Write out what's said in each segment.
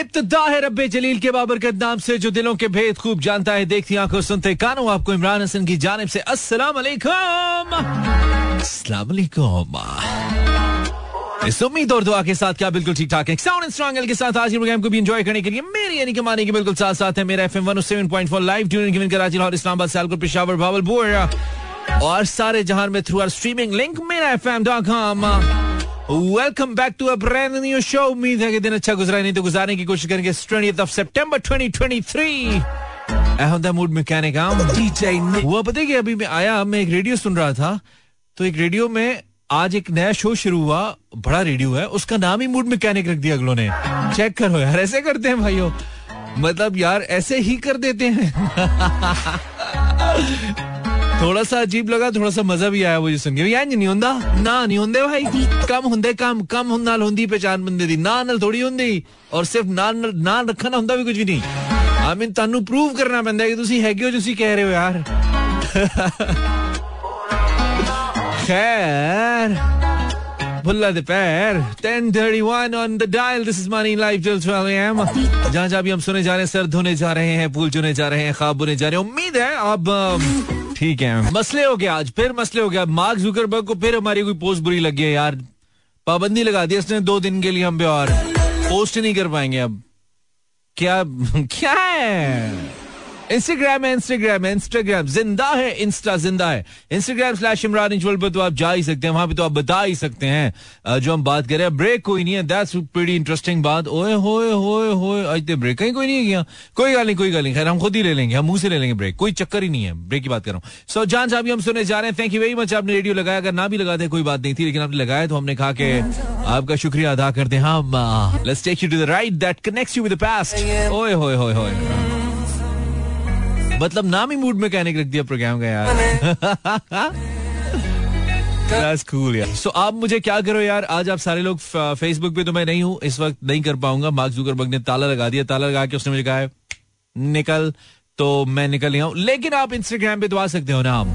इब्तदा है रब्बे जलील के बाबरकत नाम से, जो दिलों के भेद खूब जानता है, देखती आँखों सुनते कानों, आपको इमरान हसन की जानब से अस्सलाम वालेकुम इस उम्मीद और दुआ के साथ क्या बिल्कुल ठीक ठाक है साउंड स्ट्रॉन्ग के साथ आज के प्रोग्राम को भी एंजॉय करने के लिए मेरी यानी कमाने के बिल्कुल साथ साथ है मेरा FM 107.4 live tuning given Karachi, Lahore, Islamabad, Sialkot, Peshawar Bahawalpur और सारे जहान में थ्रू आर स्ट्रीमिंग लिंक मेरा एफएम.com welcome back to a brand new show उम्मीद है कि दिन अच्छा गुजरा नहीं तो गुजारने की कोशिश करेंगे 20th ऑफ़ सितंबर 2023 अहमदा मूड मैकेनिक हुआ पता है कि अभी मैं आया, मैं एक रेडियो सुन रहा था तो एक रेडियो में आज एक नया शो शुरू हुआ, बड़ा रेडियो है, उसका नाम ही मूड मैकेनिक रख दिया अगलों ने। चेक करो यार, ऐसे करते हैं भाइयों। मतलब यार, ऐसे ही कर देते हैं। थोड़ा सा अजीब लगा थोड़ा सा मजा भी आया मुझे सुन के यार नहीं होंदा ना नहीं होंदे भाई कम होंदे कम कम हुन नाल होंदी पहचान बंदे दी ना नाल थोड़ी होंदी और सिर्फ ना ना रखना ਹੁੰਦਾ ਵੀ ਕੁਝ ਵੀ ਨਹੀਂ आई मीन ਤੁਹਾਨੂੰ ਪ੍ਰੂਵ ਕਰਨਾ ਪੈਂਦਾ ਹੈ ਕਿ ਤੁਸੀਂ ਹੈਗੇ ਹੋ ਤੁਸੀਂ ਕਹਿ ਰਹੇ ਹੋ ਯਾਰ खैर भुल्ला दोपहर 10:31 on the dial this is money live till 12 M जहां जहां भी हम सुने जा रहे हैं सर धोने जा रहे हैं फूल चुने जा रहे हैं खाब बुने जा रहे हैं उम्मीद है अब ठीक है। मसले हो गया आज, फिर मसले हो गया मार्क जुकरबर्ग को फिर हमारी कोई पोस्ट बुरी लगी है यार। पाबंदी लगा दी इसने दो दिन के लिए हम पे और। पोस्ट नहीं कर पाएँगे अब। क्या क्या है? इंस्टाग्राम है इंस्टाग्राम है इंस्टाग्राम ज़िंदा है इंस्टा ज़िंदा है। इंस्टाग्राम स्लैश इमरान इजवल पर तो आप जा ही सकते हैं वहाँ पे तो आप बता ही सकते हैं जो हम बात कर रहे हैं। ब्रेक कोई नहीं है दैट्स इंटरेस्टिंग बात। ओए होए होए होए आज तो ब्रेक कहीं कोई नहीं है कोई गल नहीं कोई गाल। नहीं खैर हम खुद ही ले लेंगे हम मुँह से ले लेंगे ब्रेक कोई चक्कर ही नहीं है ब्रेक की बात कर रहा हूँ। सो जान साहब हम सुने जा रहे हैं। थैंक यू वेरी मच आपने रेडियो लगाया। अगर ना भी लगाते कोई बात नहीं थी लेकिन आपने लगाया तो हमने कहा कि आपका शुक्रिया अदा करते हैं हम let's take you to the right that connects you with the past ओए होए होए होए। मतलब नाम ही मूड के रख दिया प्रोग्राम का यार। That's cool, yeah. So आप मुझे क्या करो यार? आज आप सारे लोग फेसबुक पे तो मैं नहीं हूँ, इस वक्त नहीं कर पाऊँगा। मार्क जुकरबर्ग ने ताला लगा दिया। ताला लगा के उसने मुझे कहा निकल। तो मैं निकल गया हूँ लेकिन आप इंस्टाग्राम पे तो आ सकते हो ना। आप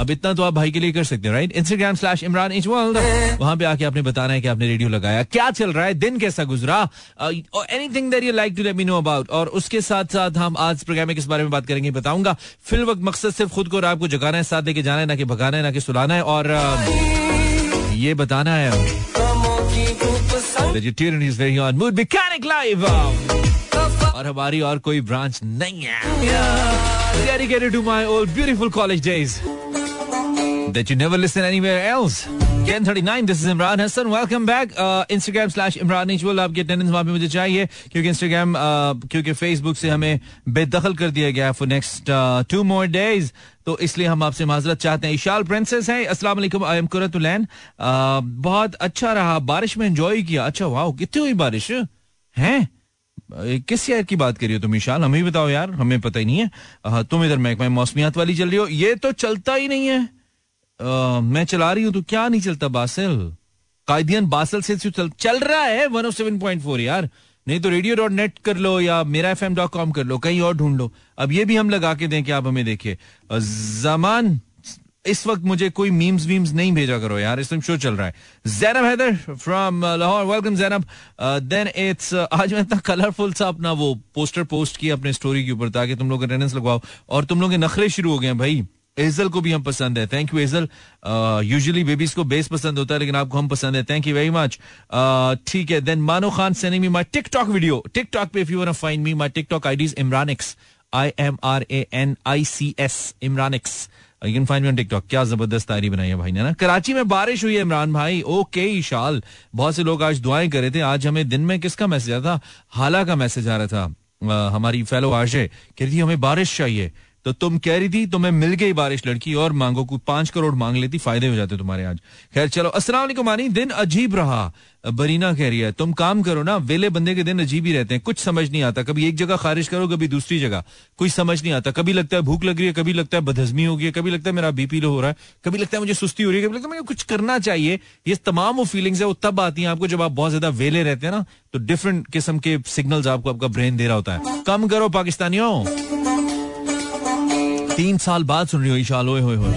अब इतना तो आप भाई के लिए कर सकते हो राइट इंस्टाग्राम स्लैश इमरान इच वहाँ पे आके आपने बताना है कि आपने रेडियो लगाया। क्या चल रहा है? दिन कैसा गुजरा? Anything that you like to let me know about और उसके साथ साथ हम आज प्रोग्राम में किस बारे में बात करेंगे बताऊँगा। फिल वक्त मकसद सिर्फ़ खुद को और आपको जगाना है, साथ लेके जाना है, ना कि भगाना है, ना कि सुलाना है। और ये बताना है। और हमारी और कोई ब्रांच नहीं है। To my old beautiful college days that you never listen anywhere else. Ken 39, this is Imran Hassan. Welcome back. Uh, Instagram slash Imran Ichwal आपकी अटेंडेंस वहाँ पे मुझे चाहिए? क्योंकि Instagram uh, क्योंकि Facebook से हमें बेदखल कर दिया गया for next two more days तो इसलिए हम आपसे माजरत चाहते हैं। इशाल प्रिंसेस है। अस्सलाम वालेकुम। आई एम कुरतुलैन बहुत अच्छा रहा। बारिश में एंजॉय किया। अच्छा वाह कितनी हुई बारिश? है? किस शहर की बात करी हो तुम ईशाल हमें बताओ यार। हमें पता ही नहीं है। तुम इधर महकमा मौसमियात वाली चल रही हो। ये तो चलता ही नहीं है। आ, मैं चला रही हूँ तो क्या नहीं चलता बासिल? कायदियन बासल से चल, चल रहा है one of seven point four यार। नहीं तो रेडियो डॉट नेट कर लो या मेरा एफ़ एम डॉट कॉम कर लो कहीं और ढूंढ लो। अब ये भी हम लगा के दें कि आप हमें देखिए। जमान इस वक्त मुझे कोई मीम्स वीम्स नहीं भेजा करो यार इस शो चल रहा है। Zainab Haider from Lahore welcome Zainab then it's आज मैं इतना कलरफुल सा अपना वो पोस्टर पोस्ट किया अपने स्टोरी के ऊपर ताकि तुम लोग अटेंडेंस लगवाओ। और तुम लोग नखरे शुरू हो गए भाई। एजल को भी हम पसंद है। थैंक यू एजल यूजुअली बेबीज को बेस पसंद होता है लेकिन आपको हम पसंद है। थैंक यू वेरी मच ठीक है देन मानो Khan sending me my TikTok video TikTok पे if you find me my TikTok ID is इमरानिक्स I M R A N I C S on TikTok क्या ज़बरदस्त तारी बनाई है भाई ने ना? कराची में बारिश हुई है इमरान भाई। ओके ईशाल बहुत से लोग आज दुआएँ कर रहे थे। आज हमें दिन में किसका मैसेज आया था? हाला का मैसेज आ रहा था। Uh, हमारी फेलो आशय कह रही थी हमें बारिश चाहिए। तो तुम कह रही थी तुम्हें मिल गई बारिश लड़की और मांगो कोई पाँच करोड़ मांग लेती, फ़ायदे हो जाते तुम्हारे आज। खैर चलो असला मानी, दिन अजीब रहा। बरीना कह रही है, तुम काम करो ना, वेले बंदे के दिन अजीब ही रहते हैं, कुछ समझ नहीं आता। कभी एक जगह खारिज करो, कभी दूसरी जगह, कोई समझ नहीं आता। कभी लगता है भूख लग रही है, कभी लगता है बदहजमी हो गई है, कभी लगता है मेरा बीपी लो हो रहा है, कभी लगता है मुझे सुस्ती हो रही है, कभी लगता है मुझे कुछ करना चाहिए। ये तमाम वो फीलिंग्स है, वो तब आती है आपको जब आप बहुत ज़्यादा वेले रहते हैं ना तो डिफरेंट किस्म के सिग्नल्स आपको आपका ब्रेन दे रहा होता है। कम करो पाकिस्तानियों। तीन साल बाद सुन रही हो होए होए।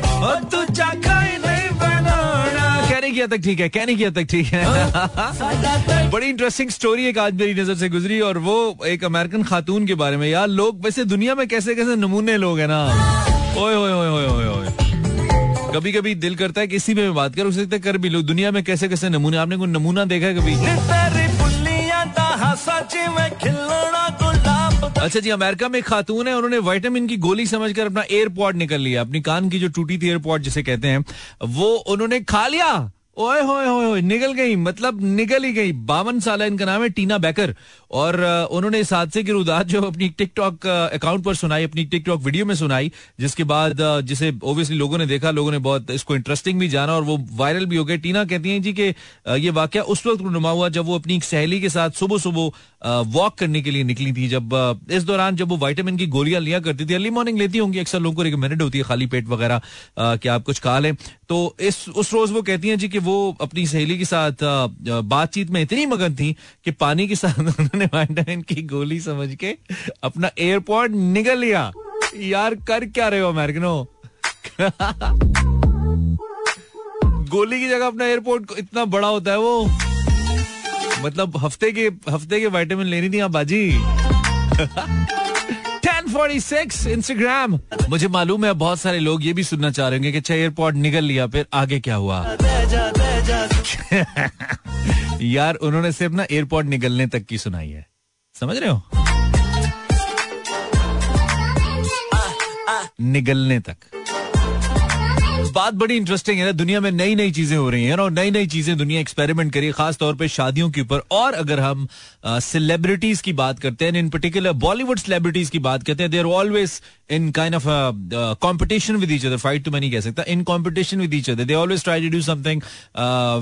कहने की तक ठीक है कहने की तक ठीक है। बड़ी इंटरेस्टिंग स्टोरी एक आज मेरी नज़र से गुजरी और वो एक अमेरिकन खातून के बारे में। यार लोग वैसे दुनिया में कैसे कैसे नमूने लोग हैं ना। ओए ओए ओए ओए ओए ओए कभी कभी दिल करता है किसी में बात कर सकते कर भी लो। दुनिया में कैसे कैसे नमूने आपने कोई नमूना देखा है कभी? अच्छा जी, अमेरिका में खातून है, उन्होंने वाइटामिन की गोली समझकर अपना एयरपोर्ट निकल लिया। अपनी कान की जो टूटी थी एयरपोर्ट जिसे कहते हैं, वो उन्होंने खा लिया। ओए होए होए निकल गई मतलब निकल ही गई। बावन साल इनका नाम है टीना बैकर। और उन्होंने इस हादसे की रुदात जो अपनी टिकटॉक अकाउंट पर सुनाई, अपनी टिकटॉक वीडियो में सुनाई, जिसके बाद जिसे ओब्वियसली लोगों ने देखा, लोगों ने बहुत इसको इंटरेस्टिंग भी जाना और वो वायरल भी हो गए। टीना कहती हैं जी कि ये वाक्य उस वक्त नुमा हुआ जब वो अपनी एक सहेली के साथ सुबह सुबह वॉक करने के लिए निकली थी। जब इस दौरान जब वो वाइटामिन की गोलियाँ लिया करती थी अर्ली मॉर्निंग लेती होंगी अक्सर लोगों को रिकमेंडेड होती है खाली पेट वगैरह कि आप कुछ खा लें। तो इस, उस रोज वो कहती हैं जी कि वो अपनी सहेली के साथ बातचीत में इतनी मगन थी कि पानी के साथ उन्होंने वाइटामिन की गोली समझ के अपना एयरपोर्ट निकल लिया। यार, कर क्या रहे हो, अमेरिकनो? गोली की जगह अपना एयरपोर्ट इतना बड़ा होता है वो। मतलब हफ़्ते के हफ़्ते के वाइटामिन लेनी थी आप बाजी। 1046 इंस्टाग्राम मुझे मालूम है बहुत सारे लोग ये भी सुनना चाह रहे होंगे कि अच्छा एयरपोर्ट निकल लिया फिर आगे क्या हुआ? यार उन्होंने सिर्फ़ ना एयरपोर्ट निकलने तक की सुनाई है। समझ रहे हो? निकलने तक। बात बड़ी इंटरेस्टिंग है ना, दुनिया में नई नई चीज़ें हो रही हैं, और नई नई चीज़ें दुनिया एक्सपेरिमेंट करी खास तौर पे शादियों के ऊपर। और अगर हम सेलिब्रिटीज की बात करते हैं इन पर्टिकुलर बॉलीवुड सेलिब्रिटीज की बात करते हैं there always in kind of competition with each other fight तो मैं नहीं कह सकता in competition with each other they always try to do something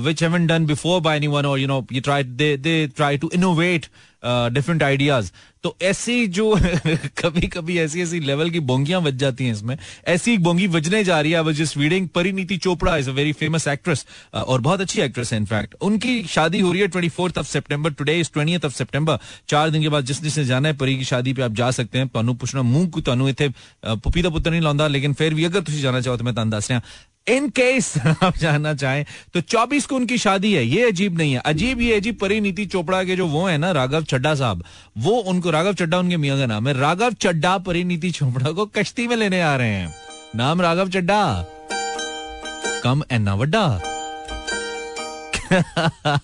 which haven't done before by anyone और you know you try they they try to innovate different ideas तो ऐसी जो कभी कभी ऐसी ऐसी लेवल की बोंगियाँ बज जाती हैं इसमें, ऐसी बोंगी बजने जा रही है। I just reading Parineeti Chopra is a very famous actress और बहुत अच्छी एक्ट्रेस है इनफैक्ट उनकी शादी हो रही है twenty fourth of September today is twenty of September चार दिन के बाद जिस जिसने जाना है, परी की शादी पे आप जा सकते हैं। तनु पूछना, मुँह को तनु इतने ਪੁੱਪੀ ਦਾ ਪੁੱਤਰ ਨਹੀਂ ਲਾਉਂਦਾ ਲੇਕਿਨ ਫਿਰ ਵੀ ਅਗਰ ਤੁਸੀਂ ਜਾਣਾ ਚਾਹੋ ਤਾਂ ਮੈਂ ਤੁਹਾਨੂੰ ਦੱਸ ਰਿਹਾ इन केस आप जानना चाहें तो 24 को उनकी शादी है ये अजीब नहीं है अजीब ये अजीब परिनीति चोपड़ा के जो वो है ना राघव चड्डा साहब वो उनको राघव चड्डा उनके मियाँ का नाम है राघव चड्डा परिनीति चोपड़ा को कश्ती में लेने आ रहे हैं नाम राघव चड्डा कम एना वड्डा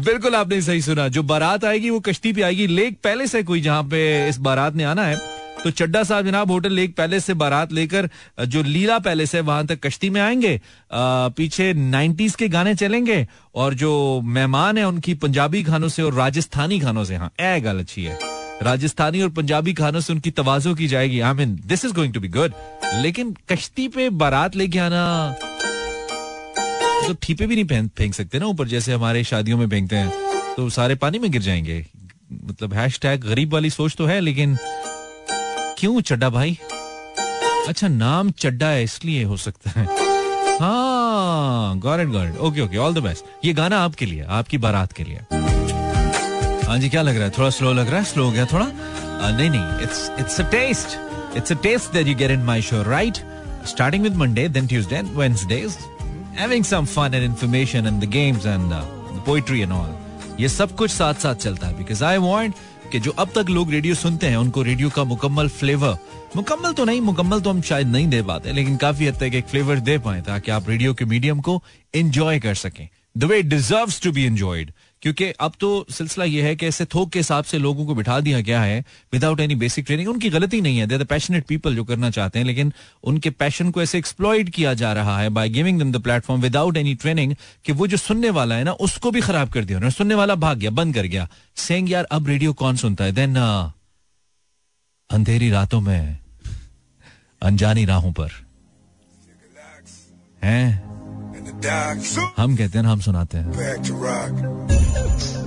बिल्कुल आपने सही सुना जो बारात आएगी वो कश्ती पे आएगी लेक पहले से कोई जहां पे इस बारात ने आना है तो चड्डा साहब जनाब, होटल लेक पैलेस से बारात लेकर जो लीला पैलेस है, वहाँ तक कश्ती में आएँगे। पीछे नाइन्टीज के गाने चलेंगे और जो मेहमान है, उनकी पंजाबी खानों से और राजस्थानी खानों से। हाँ ए गल अच्छी है। राजस्थानी और पंजाबी खानों से उनकी तवाजो की जाएगी। I mean this is going to be good लेकिन कश्ती पे बारात लेके आना तो ठीपे भी नहीं फेंक सकते ना ऊपर, जैसे हमारे शादियों में फेंकते हैं। तो सारे पानी में गिर जाएँगे। मतलब हैश टैग गरीब वाली सोच तो है, लेकिन क्यों चड्डा भाई? अच्छा नाम चड्डा है इसलिए हो सकता है। हाँ God God okay okay all the best ये गाना आपके लिए आपकी बारात के लिए। हाँ जी क्या लग रहा है? थोड़ा स्लो लग रहा है? स्लो हो गया थोड़ा? आ, नहीं नहीं it's it's a test it's a test that you get in my show right starting with Monday then Tuesday and having some fun and information and the games and poetry and all ये सब कुछ साथ साथ चलता है because I want कि जो अब तक लोग रेडियो सुनते हैं, उनको रेडियो का मुकम्मल फ्लेवर मुकम्मल तो नहीं, मुकम्मल तो हम शायद नहीं दे पाते, लेकिन काफ़ी हद तक एक फ्लेवर दे पाए ताकि आप रेडियो के मीडियम को एंजॉय कर सकें। The way deserve to be enjoyed क्योंकि अब तो सिलसिला यह है कि ऐसे थोक के हिसाब से लोगों को बिठा दिया गया है विदाउट एनी बेसिक ट्रेनिंग उनकी गलती नहीं है। देर पैशनेट पीपल जो करना चाहते हैं, लेकिन उनके पैशन को ऐसे एक्सप्लॉयड किया जा रहा है by giving them the platform without any training कि वो जो सुनने वाला है ना, उसको भी खराब कर दिया। उन्होंने सुनने वाला भाग गया, बंद कर गया। सेंग यार, अब रेडियो कौन सुनता है? देन अंधेरी रातों में, अनजानी राहों पर। हैं? हम कहते हैं हम सुनाते हैं।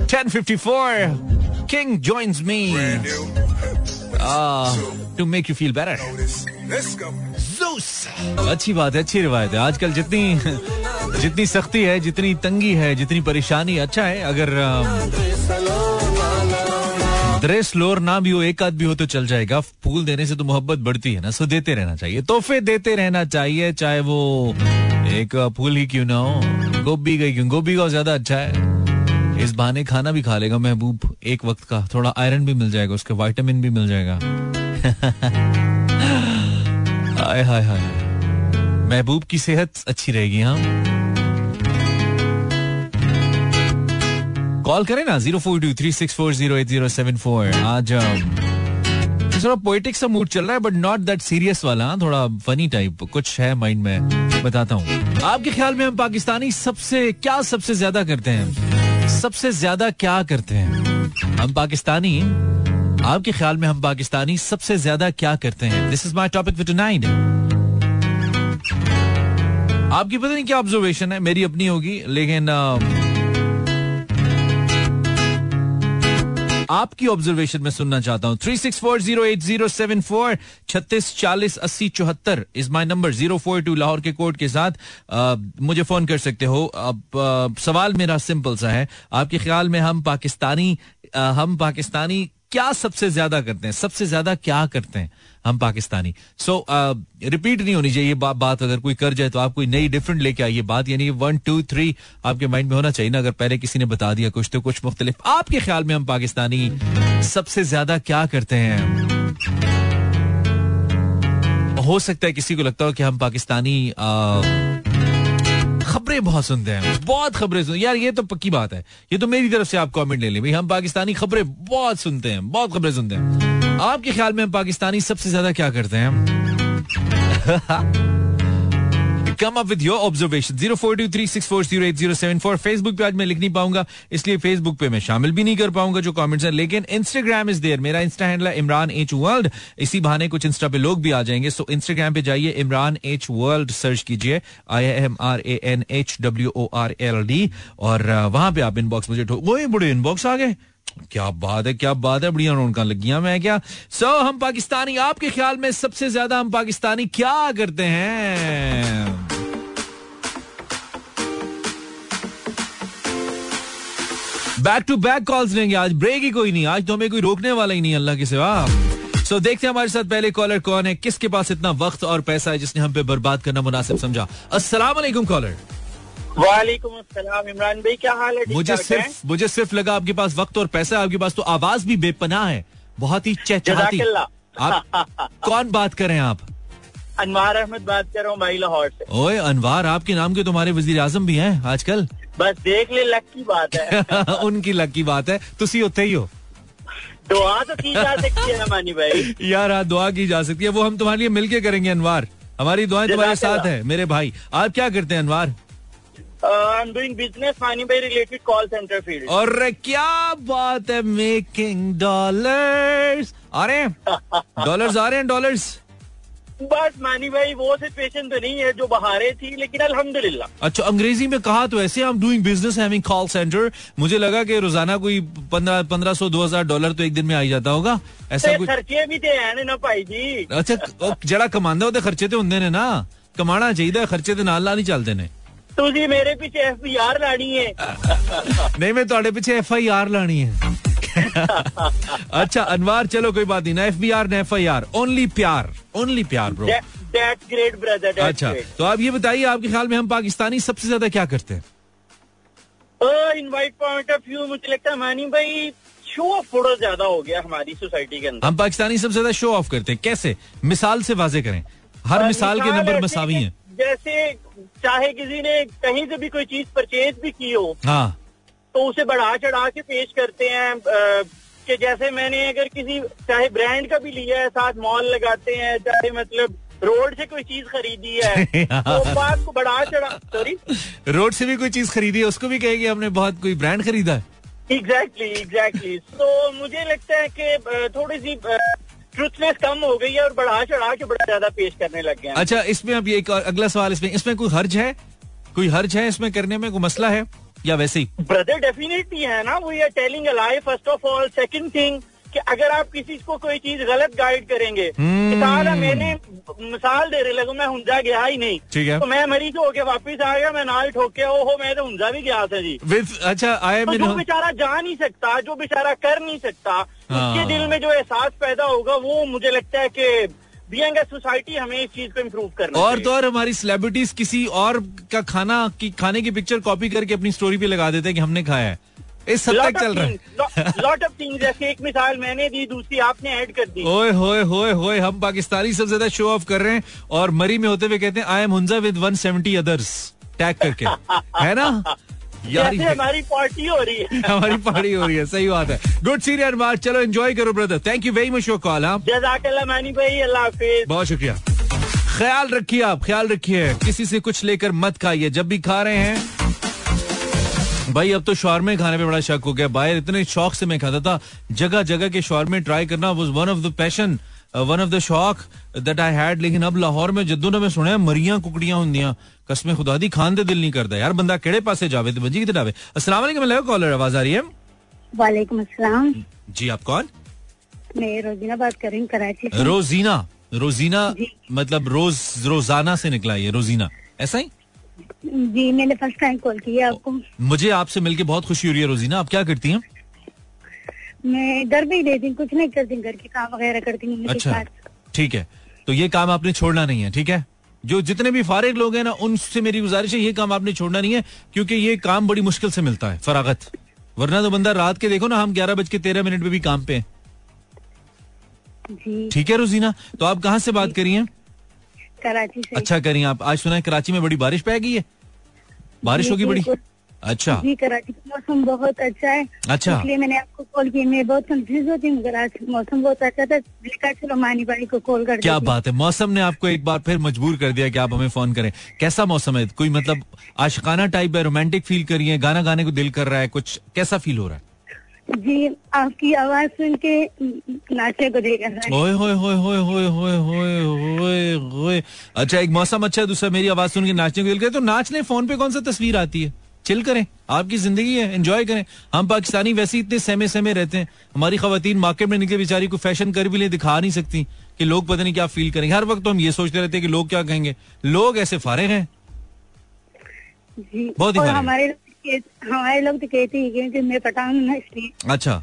1054 King joins me uh, to make you feel better. Zeus. अच्छी बात है अच्छी रिवायत है। आजकल जितनी जितनी सख्ती है जितनी तंगी है जितनी परेशानी अच्छा है। अगर ड्रेस लोर ना भी हो एक आध भी हो तो चल जाएगा। फूल देने से तो मोहब्बत बढ़ती है ना सो देते रहना चाहिए। तोहफे देते रहना चाहिए चाहे वो एक फूल ही क्यों ना हो? गोभी का क्यों? गोभी का ज़्यादा अच्छा है। इस बहाने खाना भी खा लेगा महबूब। एक वक्त का थोड़ा आयरन भी मिल जाएगा, उसके विटामिन भी मिल जाएगा। हाय हाय हाय महबूब की सेहत अच्छी रहेगी हाँ? कॉल करें ना zero four two three six four zero eight zero seven four आज um, थोड़ा पोएटिक सा मूड चल रहा है बट नॉट दैट सीरियस वाला हाँ, थोड़ा फनी टाइप कुछ है माइंड में बताता हूँ। आपके ख्याल में हम पाकिस्तानी सबसे क्या सबसे ज़्यादा करते हैं? सबसे ज़्यादा क्या करते हैं? हम पाकिस्तानी आपके ख्याल में हम पाकिस्तानी सबसे ज़्यादा क्या करते हैं? This is my topic for tonight आपकी पता नहीं क्या ऑब्जर्वेशन है? मेरी अपनी होगी लेकिन uh, आपकी ऑब्जर्वेशन में सुनना चाहता हूँ। Three six four zero eight zero seven four छत्तीस चालीस अस्सी चौहत्तर is my number zero four two Lahore के कोड के साथ। आ, मुझे फ़ोन कर सकते हो। अब सवाल मेरा सिंपल सा है। आपके ख्याल में हम पाकिस्तानी आ, हम पाकिस्तानी क्या सबसे ज़्यादा करते हैं? सबसे ज़्यादा क्या करते हैं हम पाकिस्तानी? सो रिपीट uh, नहीं होनी चाहिए बा, बात अगर कोई कर जाए तो आप कोई नई डिफरेंट लेके आइए। बात यानी वन टू थ्री आपके माइंड में होना चाहिए ना। अगर पहले किसी ने बता दिया कुछ तो कुछ मुख्तलिफ़। आपके ख्याल में हम पाकिस्तानी सबसे ज़्यादा क्या करते हैं? हो सकता है किसी को लगता हो कि हम पाकिस्तानी uh, खबरें बहुत सुनते हैं बहुत खबरें सुनते यार, ये तो पक्की बात है। ये तो मेरी तरफ़ से आप कमेंट ले लें। भाई, हम पाकिस्तानी खबरें बहुत सुनते हैं। बहुत खबरें सुनते हैं। आपके ख्याल में हम पाकिस्तानी सबसे ज़्यादा क्या करते हैं come up with your observation zero four two three six four zero eight zero seven four Facebook पे आज मैं लिख नहीं पाऊँगा इसलिए फेसबुक पे मैं शामिल भी नहीं कर पाऊँगा जो कमेंट्स हैं। लेकिन इंस्टाग्राम इज़ देयर मेरा इंस्टा हैंडल है इमरान एच वर्ल्ड इसी बहाने कुछ इंस्टा पे लोग भी आ जाएँगे। सो इंस्टाग्राम पे जाइए इमरान एच वर्ल्ड सर्च कीजिए। I M R A N H W O R L D और वहाँ पे आप इनबॉक्स मुझे वो बड़े इनबॉक्स आ गए। क्या बात है क्या बात है बढ़िया रौनक लगियाँ मैं क्या? सो so, हम पाकिस्तानी आपके ख्याल में सबसे ज़्यादा हम पाकिस्तानी क्या करते हैं? बैक टू बैक कॉल्स लेंगे आज। ब्रेक ही कोई नहीं। आज तो हमें कोई रोकने वाला ही नहीं अल्लाह के सिवा। सो so, देखते हैं हमारे साथ पहले कॉलर कौन है किसके पास इतना वक्त और पैसा है जिसने हम पे बर्बाद करना मुनासिब समझा। अस्सलाम वालेकुम कॉलर वालेकुम अस्सलाम इमरान भाई क्या हाल है? मुझे सिर्फ़ मुझे सिर्फ़ लगा आपके पास वक्त और पैसा है आपके पास तो आवाज़ भी बेपनाह है। बहुत ही चहचहाती। आप कौन बात कर रहे हैं आप? अनवार अहमद बात कर रहा हूँ भाई लाहौर से। ओए अनवार आपके नाम के तुम्हारे वज़ीर आज़म भी हैं आजकल। बस देख ले लक बात है। उनकी लक बात है। तुसी उत्थे ही हो। दुआ तो की जा सकती है मानी भाई। यार हाँ दुआ की जा सकती है। वो हम तुम्हारे लिए मिलके करेंगे अनवार। हमारी दुआएँ तुम्हारे साथ है मेरे भाई। आप क्या करते हैं अनवार? बिज़नेस मानी भाई रिलेटेड कॉल सेंटर फ़ील्ड और क्या बात है मेकिंग डॉलर्स आ रहे हैं? डॉलर्स आ रहे हैं डॉलर्स बस मानी भाई वो सिचुएशन तो नहीं है जो बहारे थी लेकिन अल्हम्दुलिल्लाह अच्छा अंग्रेजी में कहा तो ऐसे हम doing business having call centre मुझे लगा कि रोजाना कोई पंद्रह पंद्रह सौ दो हजार डॉलर तो एक दिन में आई जाता होगा ऐसा कुछ खर्चे भी थे है ना भाई जी अच्छा जरा कमांदा होते खर्चे तो होंगे ने ना कमाना चाहिए खर्चे तो नाल ला नहीं चलते ने ਤੁਸੀਂ ਮੇਰੇ ਪਿੱਛੇ ਐਫ ਆਈ ਆਰ ਲਾਣੀ ਹੈ ਨਹੀਂ ਮੈਂ ਤੁਹਾਡੇ ਪਿੱਛੇ ਐਫ ਆਈ ਆਰ ਲਾਣੀ ਹੈ अच्छा अनवार चलो कोई बात नहीं। ना एफ़ बी आर ना एफ़ आई आर ओनली प्यार। ओनली प्यार ब्रो ग्रेट ब्रदर अच्छा तो आप ये बताइए आपके ख्याल में हम पाकिस्तानी सबसे ज़्यादा क्या करते हैं? इनवाइट पॉइंट ऑफ़ व्यू मुझे लगता है मानी भाई शो ऑफ़ थोड़ा ज़्यादा हो गया हमारी सोसाइटी के अंदर। हम पाकिस्तानी सबसे ज़्यादा शो ऑफ़ करते हैं। कैसे? मिसाल से वाजे करें। हर मिसाल के नंबर मसावी हैं। जैसे चाहे किसी ने कहीं से भी कोई चीज़ परचेज भी की हो हाँ। तो उसे बढ़ा चढ़ा के पेश करते हैं कि जैसे मैंने अगर किसी चाहे ब्रांड का भी लिया है साथ मॉल लगाते हैं चाहे मतलब रोड से कोई चीज़ खरीदी है तो बात को बढ़ा चढ़ा सॉरी रोड से भी कोई चीज़ खरीदी है उसको भी कहेगी हमने बहुत कोई ब्रांड खरीदा है? एग्जैक्टली एग्जैक्टली तो मुझे लगता है कि थोड़ी सी ट्रुथनेस कम हो गई है और बढ़ा चढ़ा के बड़ा ज़्यादा पेश करने लग गए अच्छा इसमें अब ये एक अगला सवाल इसमें इसमें कोई हर्ज है? कोई हर्ज है इसमें करने में? कोई मसला है? या वैसे ही ब्रदर डेफिनेटली है ना we are telling lie first of all second thing कि अगर आप किसी को कोई चीज़ गलत गाइड करेंगे हम्म। मिसाल है मैंने मिसाल दे रहे लगो मैं हुंजा गया ही नहीं ठीक है। तो मैं मरीज़ होके वापस आ गया मैं नाल ठोक के ओहो मैं तो हुंजा भी गया था जी विद अच्छा आई तो जो बेचारा जा नहीं सकता जो बेचारा कर नहीं सकता हाँ। उसके दिल में जो एहसास पैदा होगा वो मुझे लगता है कि बीइंग ए सोसाइटी हमें इस चीज़ को इम्प्रूव करना और तो और हमारी सेलिब्रिटीज किसी और का खाना की खाने की पिक्चर कॉपी करके अपनी स्टोरी पे लगा देते हैं कि हमने खाया है। इस हद तक चल रहा है। लॉट ऑफ़ थिंग्स जैसे एक मिसाल मैंने दी दूसरी आपने ऐड कर दी। ओए होए होए होए हम पाकिस्तानी सबसे ज़्यादा शो ऑफ़ कर रहे हैं और मरी में होते हुए कहते हैं I am Hunza with 170 others tag करके। है ना? यार हमारी पार्टी हो रही है। हमारी पार्टी हो रही है सही बात है। गुड सीरियर बात चलो एंजॉय करो brother thank you very much your call हाँ। जजाकल्ला मानी भाई अल्लाह हाफिज। बहुत शुक्रिया। ख्याल रखिए आप ख्याल रखिए। किसी से कुछ लेकर मत खाइए जब भी खा रहे हैं। भाई अब तो शॉर्मे खाने पे बड़ा शक हो गया। बाहर इतने शौक से मैं खाता था। जगह जगह के शॉर्मे ट्राई करना was one of the passion one of the शौक दैट आई हैड लेकिन अब लाहौर में जद्दू ने मैं सुना मरियां कुकड़ियां ਹੁੰਦੀਆਂ कसमें खुदा दी खान दे दिल नहीं करता यार बंदा केड़े पासे जावे ते बंजी किते जावे अस्सलाम वालेकुम लगा कॉलर आवाज आ रही है वालेकुम अस्सलाम जी आप कौन मैं रोजीना बात कर रही हूँ कराची से रोजीना रोजीना जी। मतलब रोज रोजाना से निकला ये रोजीना ऐसा ही जी मैंने फर्स्ट टाइम कॉल किया आपको मुझे आपसे मिलके बहुत खुशी हो रही है रोजीना आप क्या करती हैं मैं घर भी देती कुछ नहीं करती घर के काम वगैरह करती हूँ अच्छा ठीक है। तो ये काम आपने छोड़ना नहीं है ठीक है? जो जितने भी फारिग लोग हैं ना उनसे मेरी गुजारिश है ये काम आपने छोड़ना नहीं है क्योंकि ये काम बड़ी मुश्किल से मिलता है फरागत। वरना तो बंदा रात के देखो ना हम ग्यारह बज के तेरह मिनट में भी काम पे हैं। ठीक है रोजीना? तो आप कहाँ से बात करी हैं? कराची से। अच्छा करी आप। आज सुना है कराची में बड़ी बारिश पै गई है। बारिश होगी बड़ी। अच्छा। जी कराची का मौसम बहुत अच्छा है। अच्छा। इसलिए मैंने आपको कॉल किया। मैं बहुत कंफ्यूज होती हूँ। कराची मौसम बहुत अच्छा था लिखा चलो मानी भाई को कॉल कर क्या बात है। मौसम ने आपको एक बार फिर मजबूर कर दिया कि आप हमें फ़ोन करें। कैसा मौसम है? कोई मतलब आशकाना टाइप है रोमांटिक फील करिए गाना गाने को दिल कर रहा है कुछ कैसा फील हो रहा है? जी आपकी आवाज़ सुन के नाचे को देख रहा है। अच्छा एक मौसम अच्छा है दूसरा मेरी आवाज़ सुन के नाचने को दिल करे तो नाचने फ़ोन पे कौन सा तस्वीर आती है? चिल करें। आपकी ज़िंदगी है एंजॉय करें। हम पाकिस्तानी वैसे इतने सहमे सहमे रहते हैं। हमारी खातन मार्केट में निकले बेचारी को फ़ैशन कर भी ले दिखा नहीं सकती कि लोग पता नहीं क्या फील करेंगे। हर वक्त तो हम ये सोचते रहते हैं कि लोग क्या कहेंगे। लोग ऐसे फारे हैं। जी बहुत ही। हमारे हमारे लोग तो कहते हैं कि मैं ना इसलिए अच्छा।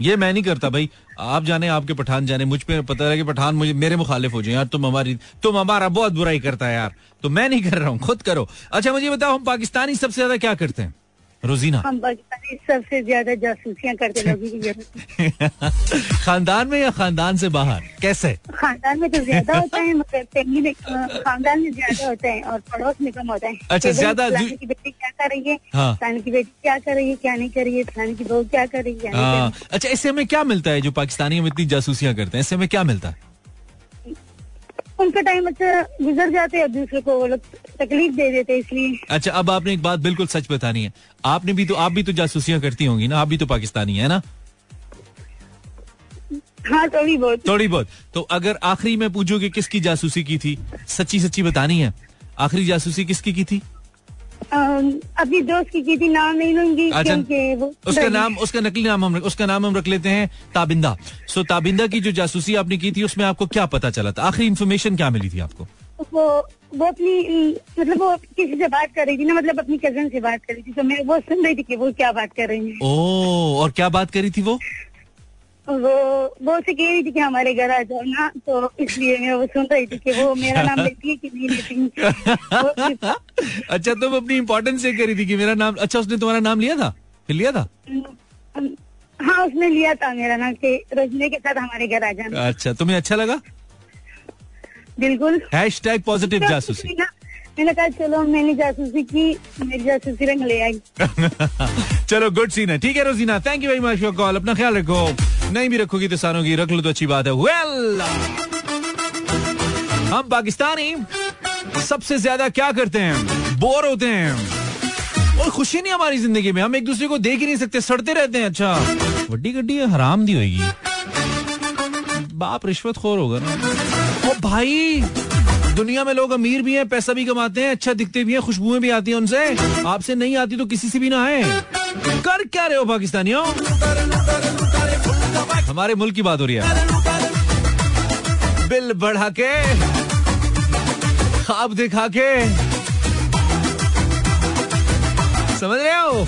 ये मैं नहीं करता भाई। आप जाने, आपके पठान जाने, मुझ पे पता है कि पठान मुझे, मेरे मुखालिफ हो जाए यार, तुम हमारी, तुम हमारा बहुत बुराई करता है यार। तो मैं नहीं कर रहा हूँ, खुद करो। अच्छा मुझे बताओ, हम पाकिस्तानी सबसे ज़्यादा क्या करते हैं? रोजीना। हम पाकिस्तानी सबसे ज़्यादा जासूसियाँ करते लोगों खानदान में या खानदान से बाहर? कैसे? खानदान में तो ज़्यादा होता है मगर फैमिली में खानदान में ज़्यादा होता है और पड़ोस में कम होता है। अच्छा, ज़्यादा की बेटी क्या कर रही है? हाँ। फलाने की बेटी क्या कर रही है? क्या नहीं कर रही है? फलाने की बहू क्या कर रही है। हाँ, अच्छा इससे हमें क्या मिलता है जो पाकिस्तानी हम इतनी जासूसियाँ करते हैं? इससे हमें क्या मिलता है? उनका टाइम अच्छा गुजर जाते हैं दूसरे को वो लोग तकलीफ़ दे देते हैं इसलिए। अच्छा अब आपने एक बात बिल्कुल सच बतानी है। आपने भी तो आप भी तो जासूसियाँ करती होंगी ना आप भी तो पाकिस्तानी है ना? हाँ थोड़ी बहुत। थोड़ी बहुत। तो अगर आखिरी में पूछो कि किसकी जासूसी की थी? सच्ची सच्ची बतानी है। आखिरी जासूसी किसकी की थी? अपनी दोस्त की की थी नाम नहीं लूँगी अच्छा, क्योंकि वो उसका नाम उसका नकली नाम हम उसका नाम हम रख लेते हैं ताबिंदा। सो ताबिंदा की जो जासूसी आपने की थी उसमें आपको क्या पता चला था? आखिरी इन्फॉर्मेशन क्या मिली थी आपको? वो वो अपनी मतलब वो किसी से बात कर रही थी ना मतलब अपनी कज़न से बात कर रही थी। तो मैं वो सुन रही थी कि वो क्या बात कर रही है। ओ और क्या बात करी थी वो? वो वो से कह रही थी कि हमारे घर आ जाओ ना तो इसलिए मैं वो सुन रही थी कि वो मेरा नाम लेती है कि नहीं लेती अच्छा तुम अपनी इम्पोर्टेंस से करी थी कि मेरा नाम अच्छा उसने तुम्हारा नाम लिया था? फिर लिया था? हाँ उसने लिया था मेरा नाम कि रोजने के साथ हमारे घर आ जाना। अच्छा तुम्हें अच्छा लगा? बिल्कुल। हैश टैग पॉजिटिव जासूसी। मैंने कहा चलो मैंने जासूसी की मेरी जासूसी रंग ले आई। चलो गुड सीन है। ठीक है Rozina thank you very much for call अपना ख्याल रखो। नहीं भी रखोगी तो की रख लो तो अच्छी बात है। वेल हम पाकिस्तानी सबसे ज़्यादा क्या करते हैं? बोर होते हैं। और खुशी नहीं हमारी ज़िंदगी में, हम एक दूसरे को देख ही नहीं सकते, सड़ते रहते हैं अच्छा। वड्डी गड्डी हराम दी होगी बाप रिश्वत खोर होगा ना। ओ भाई, दुनिया में लोग अमीर भी हैं, पैसा भी कमाते हैं अच्छा दिखते भी हैं, खुशबुएँ भी आती हैं उनसे। आपसे नहीं आती तो किसी से भी ना आए। कर क्या रहे हो पाकिस्तानियों? हमारे मुल्क की बात हो रही है। बिल बढ़ा के, खाब दिखा के। समझ रहे हो?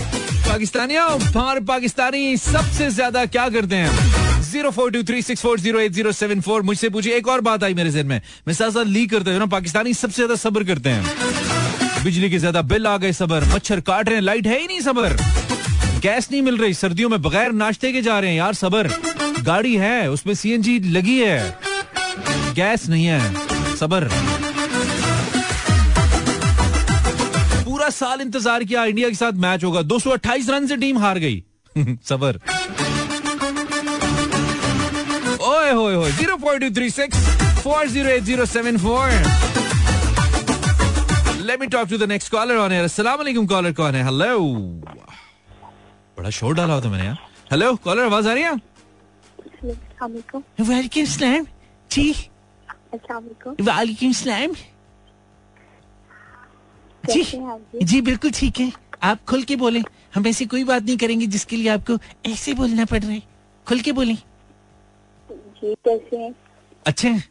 पाकिस्तानियों हमारे पाकिस्तानी सबसे ज़्यादा क्या करते हैं? Zero four two three six four zero eight zero seven four. मुझसे पूछिए, एक और बात आई मेरे जहन में। मैं साथ साथ ली करते ना, पाकिस्तानी सबसे ज़्यादा सब्र करते हैं। बिजली के ज़्यादा बिल आ गए सबर। मच्छर काट रहे हैं, लाइट है ही नहीं सबर। गैस नहीं मिल रही, सर्दियों में बगैर नाश्ते के जा रहे हैं यार सबर। गाड़ी है, उसमें सीएनजी लगी है। गैस नहीं है, सबर। पूरा साल इंतज़ार किया, इंडिया के साथ मैच होगा। 228 रन से टीम हार गई। सबर। ओए होए होए zero point two three six four zero eight zero seven four let me talk to the next caller on air अस्सलाम वालेकुम कॉलर कौन है? हेलो बड़ा शोर डाला होता मैंने, यार। हेलो कॉलर आवाज़ आ रही है? वालेकुम सलाम जी। वालेकुम सलाम जी? जी बिल्कुल ठीक है। आप खुल के बोले। हम ऐसी कोई बात नहीं करेंगे जिसके लिए आपको ऐसे बोलना पड़ रहा है। खुल के बोले। जी कैसे हैं? अच्छे हैं।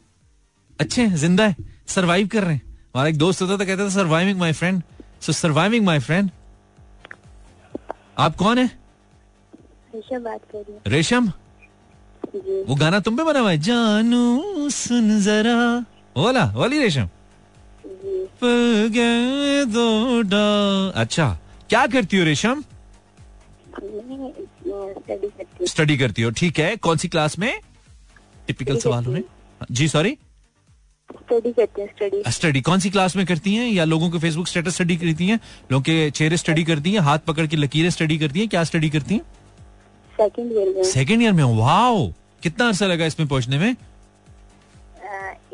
अच्छे हैं। ज़िंदा है। सरवाइव कर रहे हैं। हमारा एक दोस्त होता था कहता था surviving my friend so surviving my friend आप कौन है? हमेशा बात कर रही हूँ। रेशम? वो गाना तुम पे बना हुआ है? जानू सुन जरा। बोला वाली रेशम? दो अच्छा क्या करती हो रेशम? स्टडी करती हूँ ठीक है। कौन सी क्लास में? टिपिकल सवाल होने जी सॉरी स्टडी करती हूँ स्टडी स्टडी कौन सी क्लास में करती हैं? या लोगों के फेसबुक स्टेटस स्टडी करती हैं? लोगों के चेहरे स्टडी करती हैं? हाथ पकड़ के लकीरें स्टडी करती हैं? क्या स्टडी करती हैं? सेकंड ईयर में। सेकेंड ईयर में वाओ कितना अरसा लगा इसमें पहुँचने में?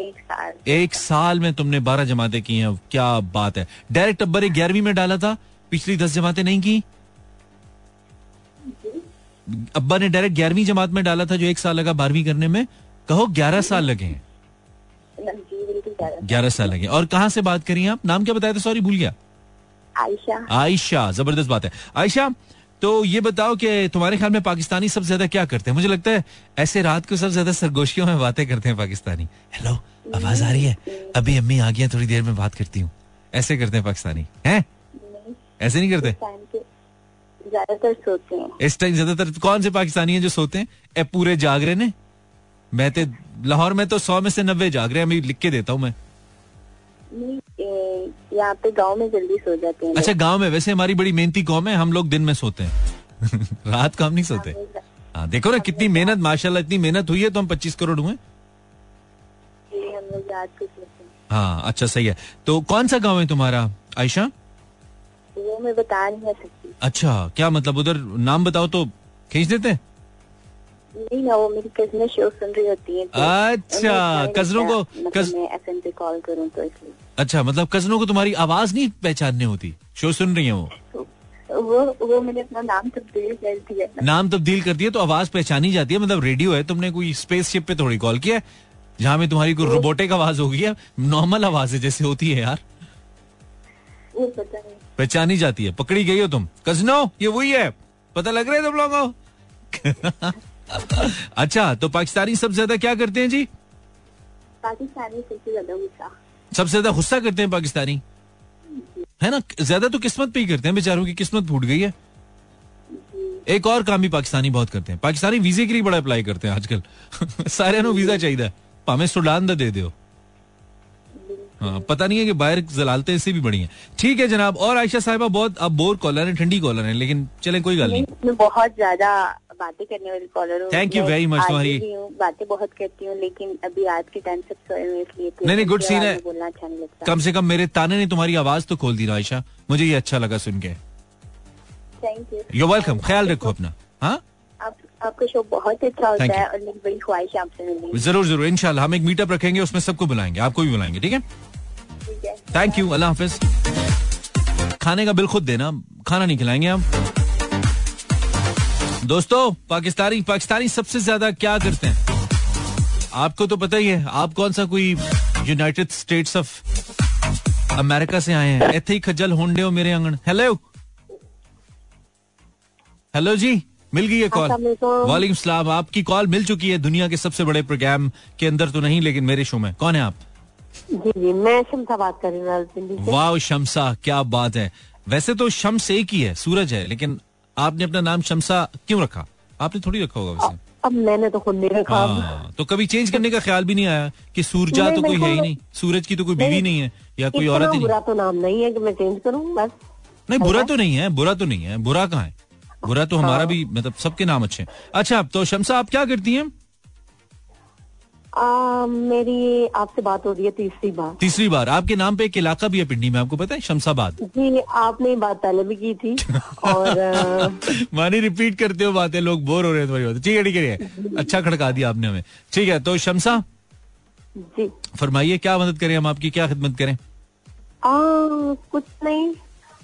एक साल। एक साल में तुमने बारह जमातें की हैं क्या बात है। डायरेक्ट अब्बर एक ग्यारहवीं में डाला था पिछली दस जमाते नहीं की? अब्बा ने डायरेक्ट ग्यारहवीं जमात में डाला था जो एक साल लगा बारहवीं करने में। कहो ग्यारह साल लगे हैं। ग्यारह साल। लगे और कहाँ से बात करी आप? नाम क्या बताया था? सॉरी भूल गया। आयशा। आयशा ज़बरदस्त बात है। आयशा तो ये बताओ कि तुम्हारे ख्याल में पाकिस्तानी सबसे ज़्यादा क्या करते हैं? मुझे लगता है ऐसे रात को सबसे ज़्यादा सरगोशियों में बातें करते हैं पाकिस्तानी। हेलो आवाज़ आ रही है? अभी अम्मी आ गई थोड़ी देर में बात करती हूँ। ऐसे करते हैं पाकिस्तानी हैं? ऐसे नहीं करते? ज़्यादातर सोते हैं। इस टाइम ज़्यादातर कौन से पाकिस्तानी हैं जो सोते हैं? ए पूरे जाग रहे ने मैं तो लाहौर में तो सौ में से नब्बे जाग रहे हैं अभी लिख के देता हूँ मैं। यहाँ पे गाँव में जल्दी सो जाते हैं अच्छा गाँव में वैसे हमारी बड़ी मेहनती कौम है हम लोग दिन में सोते हैं। रात को हम नहीं सोते। हाँ देखो ना कितनी मेहनत माशाल्लाह इतनी मेहनत हुई है तो हम पच्चीस करोड़ हुए। हैं। हाँ अच्छा सही है। तो कौन सा गाँव है तुम्हारा आयशा? वो मैं बता नहीं सकती। अच्छा क्या मतलब उधर नाम बताओ तो खींच देते हैं? नहीं ना वो मेरी कजने शो सुन रही होती है अच्छा, कज़नों को- मतलब कज़- मैं एफएम पे कॉल करूँ तो इसलिए। अच्छा मतलब कजनों को तुम्हारी आवाज़ नहीं पहचानने होती? शो सुन रही है वो? तो वो वो मैंने अपना नाम तब्दील कर दिया नाम तब्दील कर दिया तो आवाज़ पहचानी जाती है मतलब रेडियो है तुमने कोई स्पेसशिप पे थोड़ी कॉल किया है जहाँ में तुम्हारी कोई रोबोटिक आवाज़ होगी है नॉर्मल आवाज़ है जैसे होती है यार। पहचानी जाती है पकड़ी गई हो तुम। कजनो ये वही है पता लग रहा है तुम लोगों अच्छा तो पाकिस्तानी सबसे ज़्यादा क्या करते हैं जी? पाकिस्तानी सबसे ज़्यादा गुस्सा। सबसे ज़्यादा गुस्सा करते हैं पाकिस्तानी? है ना? ज़्यादा तो किस्मत पे ही करते हैं बेचारों की किस्मत फूट गई है। एक और काम भी पाकिस्तानी बहुत करते हैं। पाकिस्तानी वीजे के लिए बड़ा अप्लाई करते हैं आजकल। सारे नो वीज़ा चाहिए भावे सुडान दा दे दो हाँ पता नहीं है कि बाहर जलालते इससे भी बड़ी हैं। ठीक है जनाब और आयशा साहिबा बहुत अब बोर कॉलर है ठंडी कॉलर है लेकिन चले कोई गल नहीं। बहुत ज़्यादा बातें करने वाली कॉलर हूँ Thank you मैं very much आगे तुम्हारी- बातें बहुत करती हूँ लेकिन अभी आज के टाइम सब सोए हुए इसलिए नहीं, नहीं, good scene है। बोलना अच्छा नहीं लगता। कम से कम मेरे ताने ने तुम्हारी आवाज़ तो खोल दी ना आयशा मुझे ये अच्छा लगा सुन के। थैंक यू यू वेलकम ख्याल रखो अपना। हाँ? आप आपका शो बहुत अच्छा होता है और मेरी बड़ी ख्वाहिश आपसे मिलने ज़रूर ज़रूर हम एक मीटअप रखेंगे उसमें सबको बुलाएँगे। आपको भी बुलाएँगे ठीक है? थैंक यू अल्लाह हाफिज। खाने का बिल खुद देना। खाना नहीं खिलाएँगे हम दोस्तों पाकिस्तानी पाकिस्तानी सबसे ज़्यादा क्या करते हैं? आपको तो पता ही है आप कौन सा कोई यूनाइटेड स्टेट्स ऑफ़ अमेरिका से आए हैं? इथे ही खज्जल होंडे हो मेरे आँगन हेलो हेलो जी मिल गई है कॉल वालेकुम। वालेकुम सलाम। आपकी कॉल मिल चुकी है दुनिया के सबसे बड़े प्रोग्राम के अंदर तो नहीं लेकिन मेरे शो में। कौन है आप? जी जी मैं शमसा बात कर रही हूँ? वाह शमसा क्या बात है। वैसे तो शम्स एक ही है सूरज है लेकिन आपने अपना नाम शमसा क्यों रखा? आपने थोड़ी रखा होगा वैसे। अब मैंने तो खुद नहीं रखा। हाँ, तो कभी चेंज करने का ख्याल भी नहीं आया कि सूरजा तो कोई है ही नहीं। सूरज की तो कोई बीवी नहीं। है या कोई औरत ही नहीं। बुरा तो नाम नहीं है कि मैं चेंज करूँ बस। नहीं बुरा तो नहीं है बुरा तो नहीं है बुरा कहाँ है? बुरा तो हमारा भी मतलब सबके नाम अच्छे हैं। अच्छा तो शमसा आप क्या करती हैं? आ, मेरी आपसे बात हो रही है तीसरी बार। तीसरी बार। आपके नाम पे एक इलाका भी है पिंडी में आपको पता है? शमशाबाद। जी आपने बात पहले भी की थी। और मानी रिपीट करते हो बातें लोग बोर हो रहे हैं तुम्हारी बातें। ठीक है ठीक है अच्छा खड़का दिया आपने हमें। ठीक है तो शमसा जी। फरमाइए क्या मदद करें हम आपकी क्या खिदमत करें? आ, कुछ नहीं।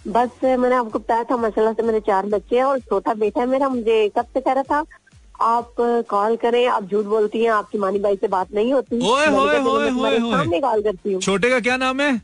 बस मैंने आपको बताया था माशाल्लाह से मेरे चार बच्चे हैं और छोटा बेटा है मेरा मुझे कब से कह रहा था? आप कॉल करें आप झूठ बोलती हैं आपकी मानी बाई से बात नहीं होती। ओए, मैं तुम्हारे ओए, ओए। सामने कॉल करती हूँ। छोटे का क्या नाम है?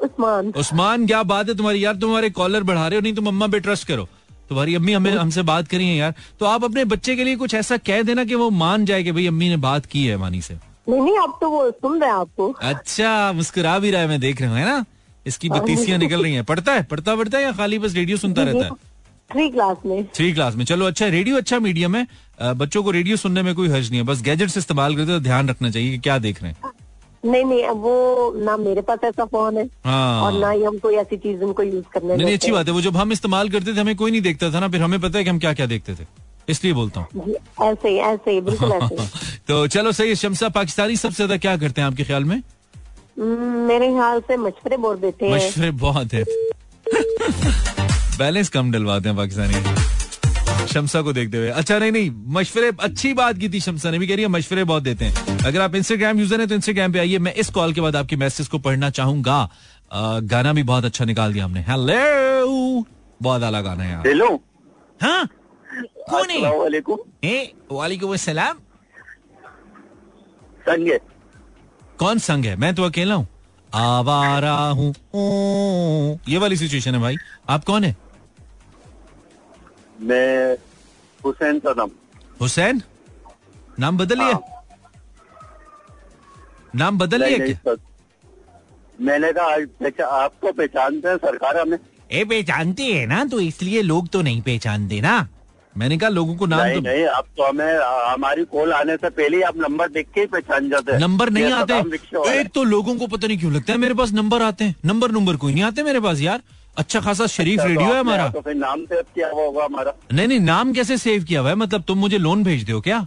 उस्मान। उस्मान क्या बात है तुम्हारी? यार तुम्हारे कॉलर बढ़ा रहे हो नहीं तुम अम्मा पे ट्रस्ट करो। तुम्हारी अम्मी हमें हमसे बात करी है यार। तो आप अपने बच्चे के लिए कुछ ऐसा कह देना कि वो मान जाए कि भाई अम्मी ने बात की है मानी से। नहीं नहीं अब तो वो सुन रहे हैं आपको। अच्छा मुस्कुरा भी रहा है मैं देख रहा हूँ है ना? इसकी बत्तीसियाँ निकल रही हैं। पढ़ता है? पढ़ता पढ़ता है या खाली बस रेडियो सुनता रहता है? थ्री क्लास में। थ्री क्लास में। चलो अच्छा रेडियो अच्छा मीडियम है। बच्चों को रेडियो सुनने में कोई हर्ज नहीं है। बस गैजेट्स इस्तेमाल करते तो ध्यान रखना चाहिए कि क्या देख रहे हैं। नहीं नहीं वो ना मेरे पास ऐसा फ़ोन है हाँ। और ना ही हम कोई ऐसी चीज़ उनको यूज़ करने नहीं नहीं, अच्छी बात है। वो जब हम इस्तेमाल करते थे हमें कोई नहीं देखता था ना। फिर हमें पता है कि हम क्या क्या देखते थे। इसलिए बोलता हूँ। ऐसे ही ऐसे ही बिल्कुल ऐसे तो चलो सही शमसा पाकिस्तानी सबसे ज़्यादा क्या करते हैं आपके ख्याल में? हम्म, मेरे ख्याल से मशवरे बोल देते हैं। मशवरे बहुत है। बैलेंस कम डलवाते हैं पाकिस्तानी। शमसा को देखते हुए। अच्छा नहीं नहीं मशवरे अच्छी बात की थी शमसा ने भी कह रही है मशवरे बहुत देते हैं। अगर आप इंस्टाग्राम यूज़र हैं तो इंस्टाग्राम पे आइए। मैं इस कॉल के बाद आपके मैसेज को पढ़ना चाहूँगा। गाना भी बहुत अच्छा निकाल दिया हमने। हेलो बहुत आला गाना है हेलो हाँ? कौन है? वालेकुम। वालेकुम अस्सलाम। कौन संग है मैं तो अकेला हूँ। आवारा हूँ ये वाली सिचुएशन है भाई। आप कौन है? मैं हुसैन सदम हुसैन? नाम बदल लिया नाम बदल लिया क्या? मैंने कहा आपको पहचानते हैं सरकार हमें। ए पहचानते हैं ना तो इसलिए लोग तो नहीं पहचानते ना। मैंने कहा लोगों को नाम नहीं तो नहीं आप तो हमें हमारी कॉल आने से पहले ही आप नंबर देख के पहचान जाते हैं। नंबर नहीं आते। है। एक तो लोगों को पता नहीं क्यों लगता है मेरे पास नंबर आते हैं। नंबर नंबर कोई नहीं आते मेरे पास यार। अच्छा खासा शरीफ तो रेडियो है हमारा। तो फिर नाम सेव किया हुआ होगा हमारा। नहीं नहीं नाम कैसे सेव किया हुआ है? मतलब तुम मुझे लोन भेज दो क्या?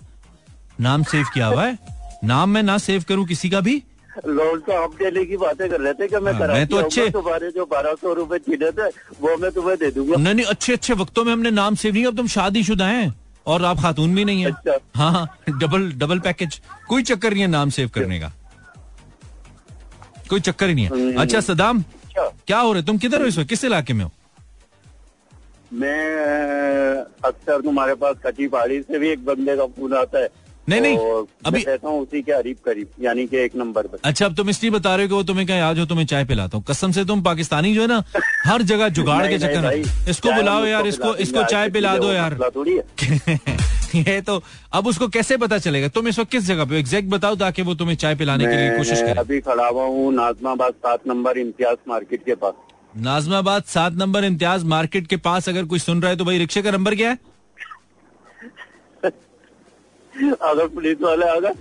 नाम सेव किया हुआ है? नाम मैं ना सेव करूँ किसी का भी? लोन तो हम देने की बातें कर रहे थे कि मैं हाँ, कराची मैं तो अच्छे- तुम्हारे जो बारह सौ रूपए छीने थे वो मैं तुम्हें दे दूँगा। नहीं नहीं अच्छे अच्छे वक्तों में हमने नाम सेव नहीं अब तुम शादीशुदा हैं और आप खातून भी नहीं है। अच्छा। हाँ हाँ डबल डबल पैकेज। कोई चक्कर नहीं है नाम सेव करने का। कोई चक्कर ही नहीं है। हम्म। अच्छा सदाम अच्छा। क्या हो रहा है? तुम किधर हो इस वक्त? किस इलाके में हो? मैं अक्सर तुम्हारे पास कच्ची पहाड़ी से भी एक बंदे का फ़ोन आता है। नहीं, नहीं, अभी- मैं कहता हूँ उसी के करीब करीब यानी कि एक नंबर पे अच्छा अब तुम इसलिए बता रहे हो वो तुम्हें क्या आज हो तुम्हें चाय पिलाता हूँ। कसम से तुम पाकिस्तानी जो है ना हर जगह जुगाड़ के चक्कर में इसको बुलाओ यार इसको इसको चाय पिला दो यार। ये तो अब उसको कैसे पता चलेगा? तुम इस वक्त किस जगह पे एग्जैक्ट बताओ ताकि वो तुम्हें चाय पिलाने के लिए कोशिश करे। अभी खड़ा हुआ हूँ नाजमाबाद सात नंबर इम्तियाज़ मार्केट के पास। नाजमाबाद सात नंबर इम्तियाज़ मार्केट के पास अगर कोई सुन रहा है तो भाई रिक्शे का नंबर क्या है? अगर पुलिस वाले आ गए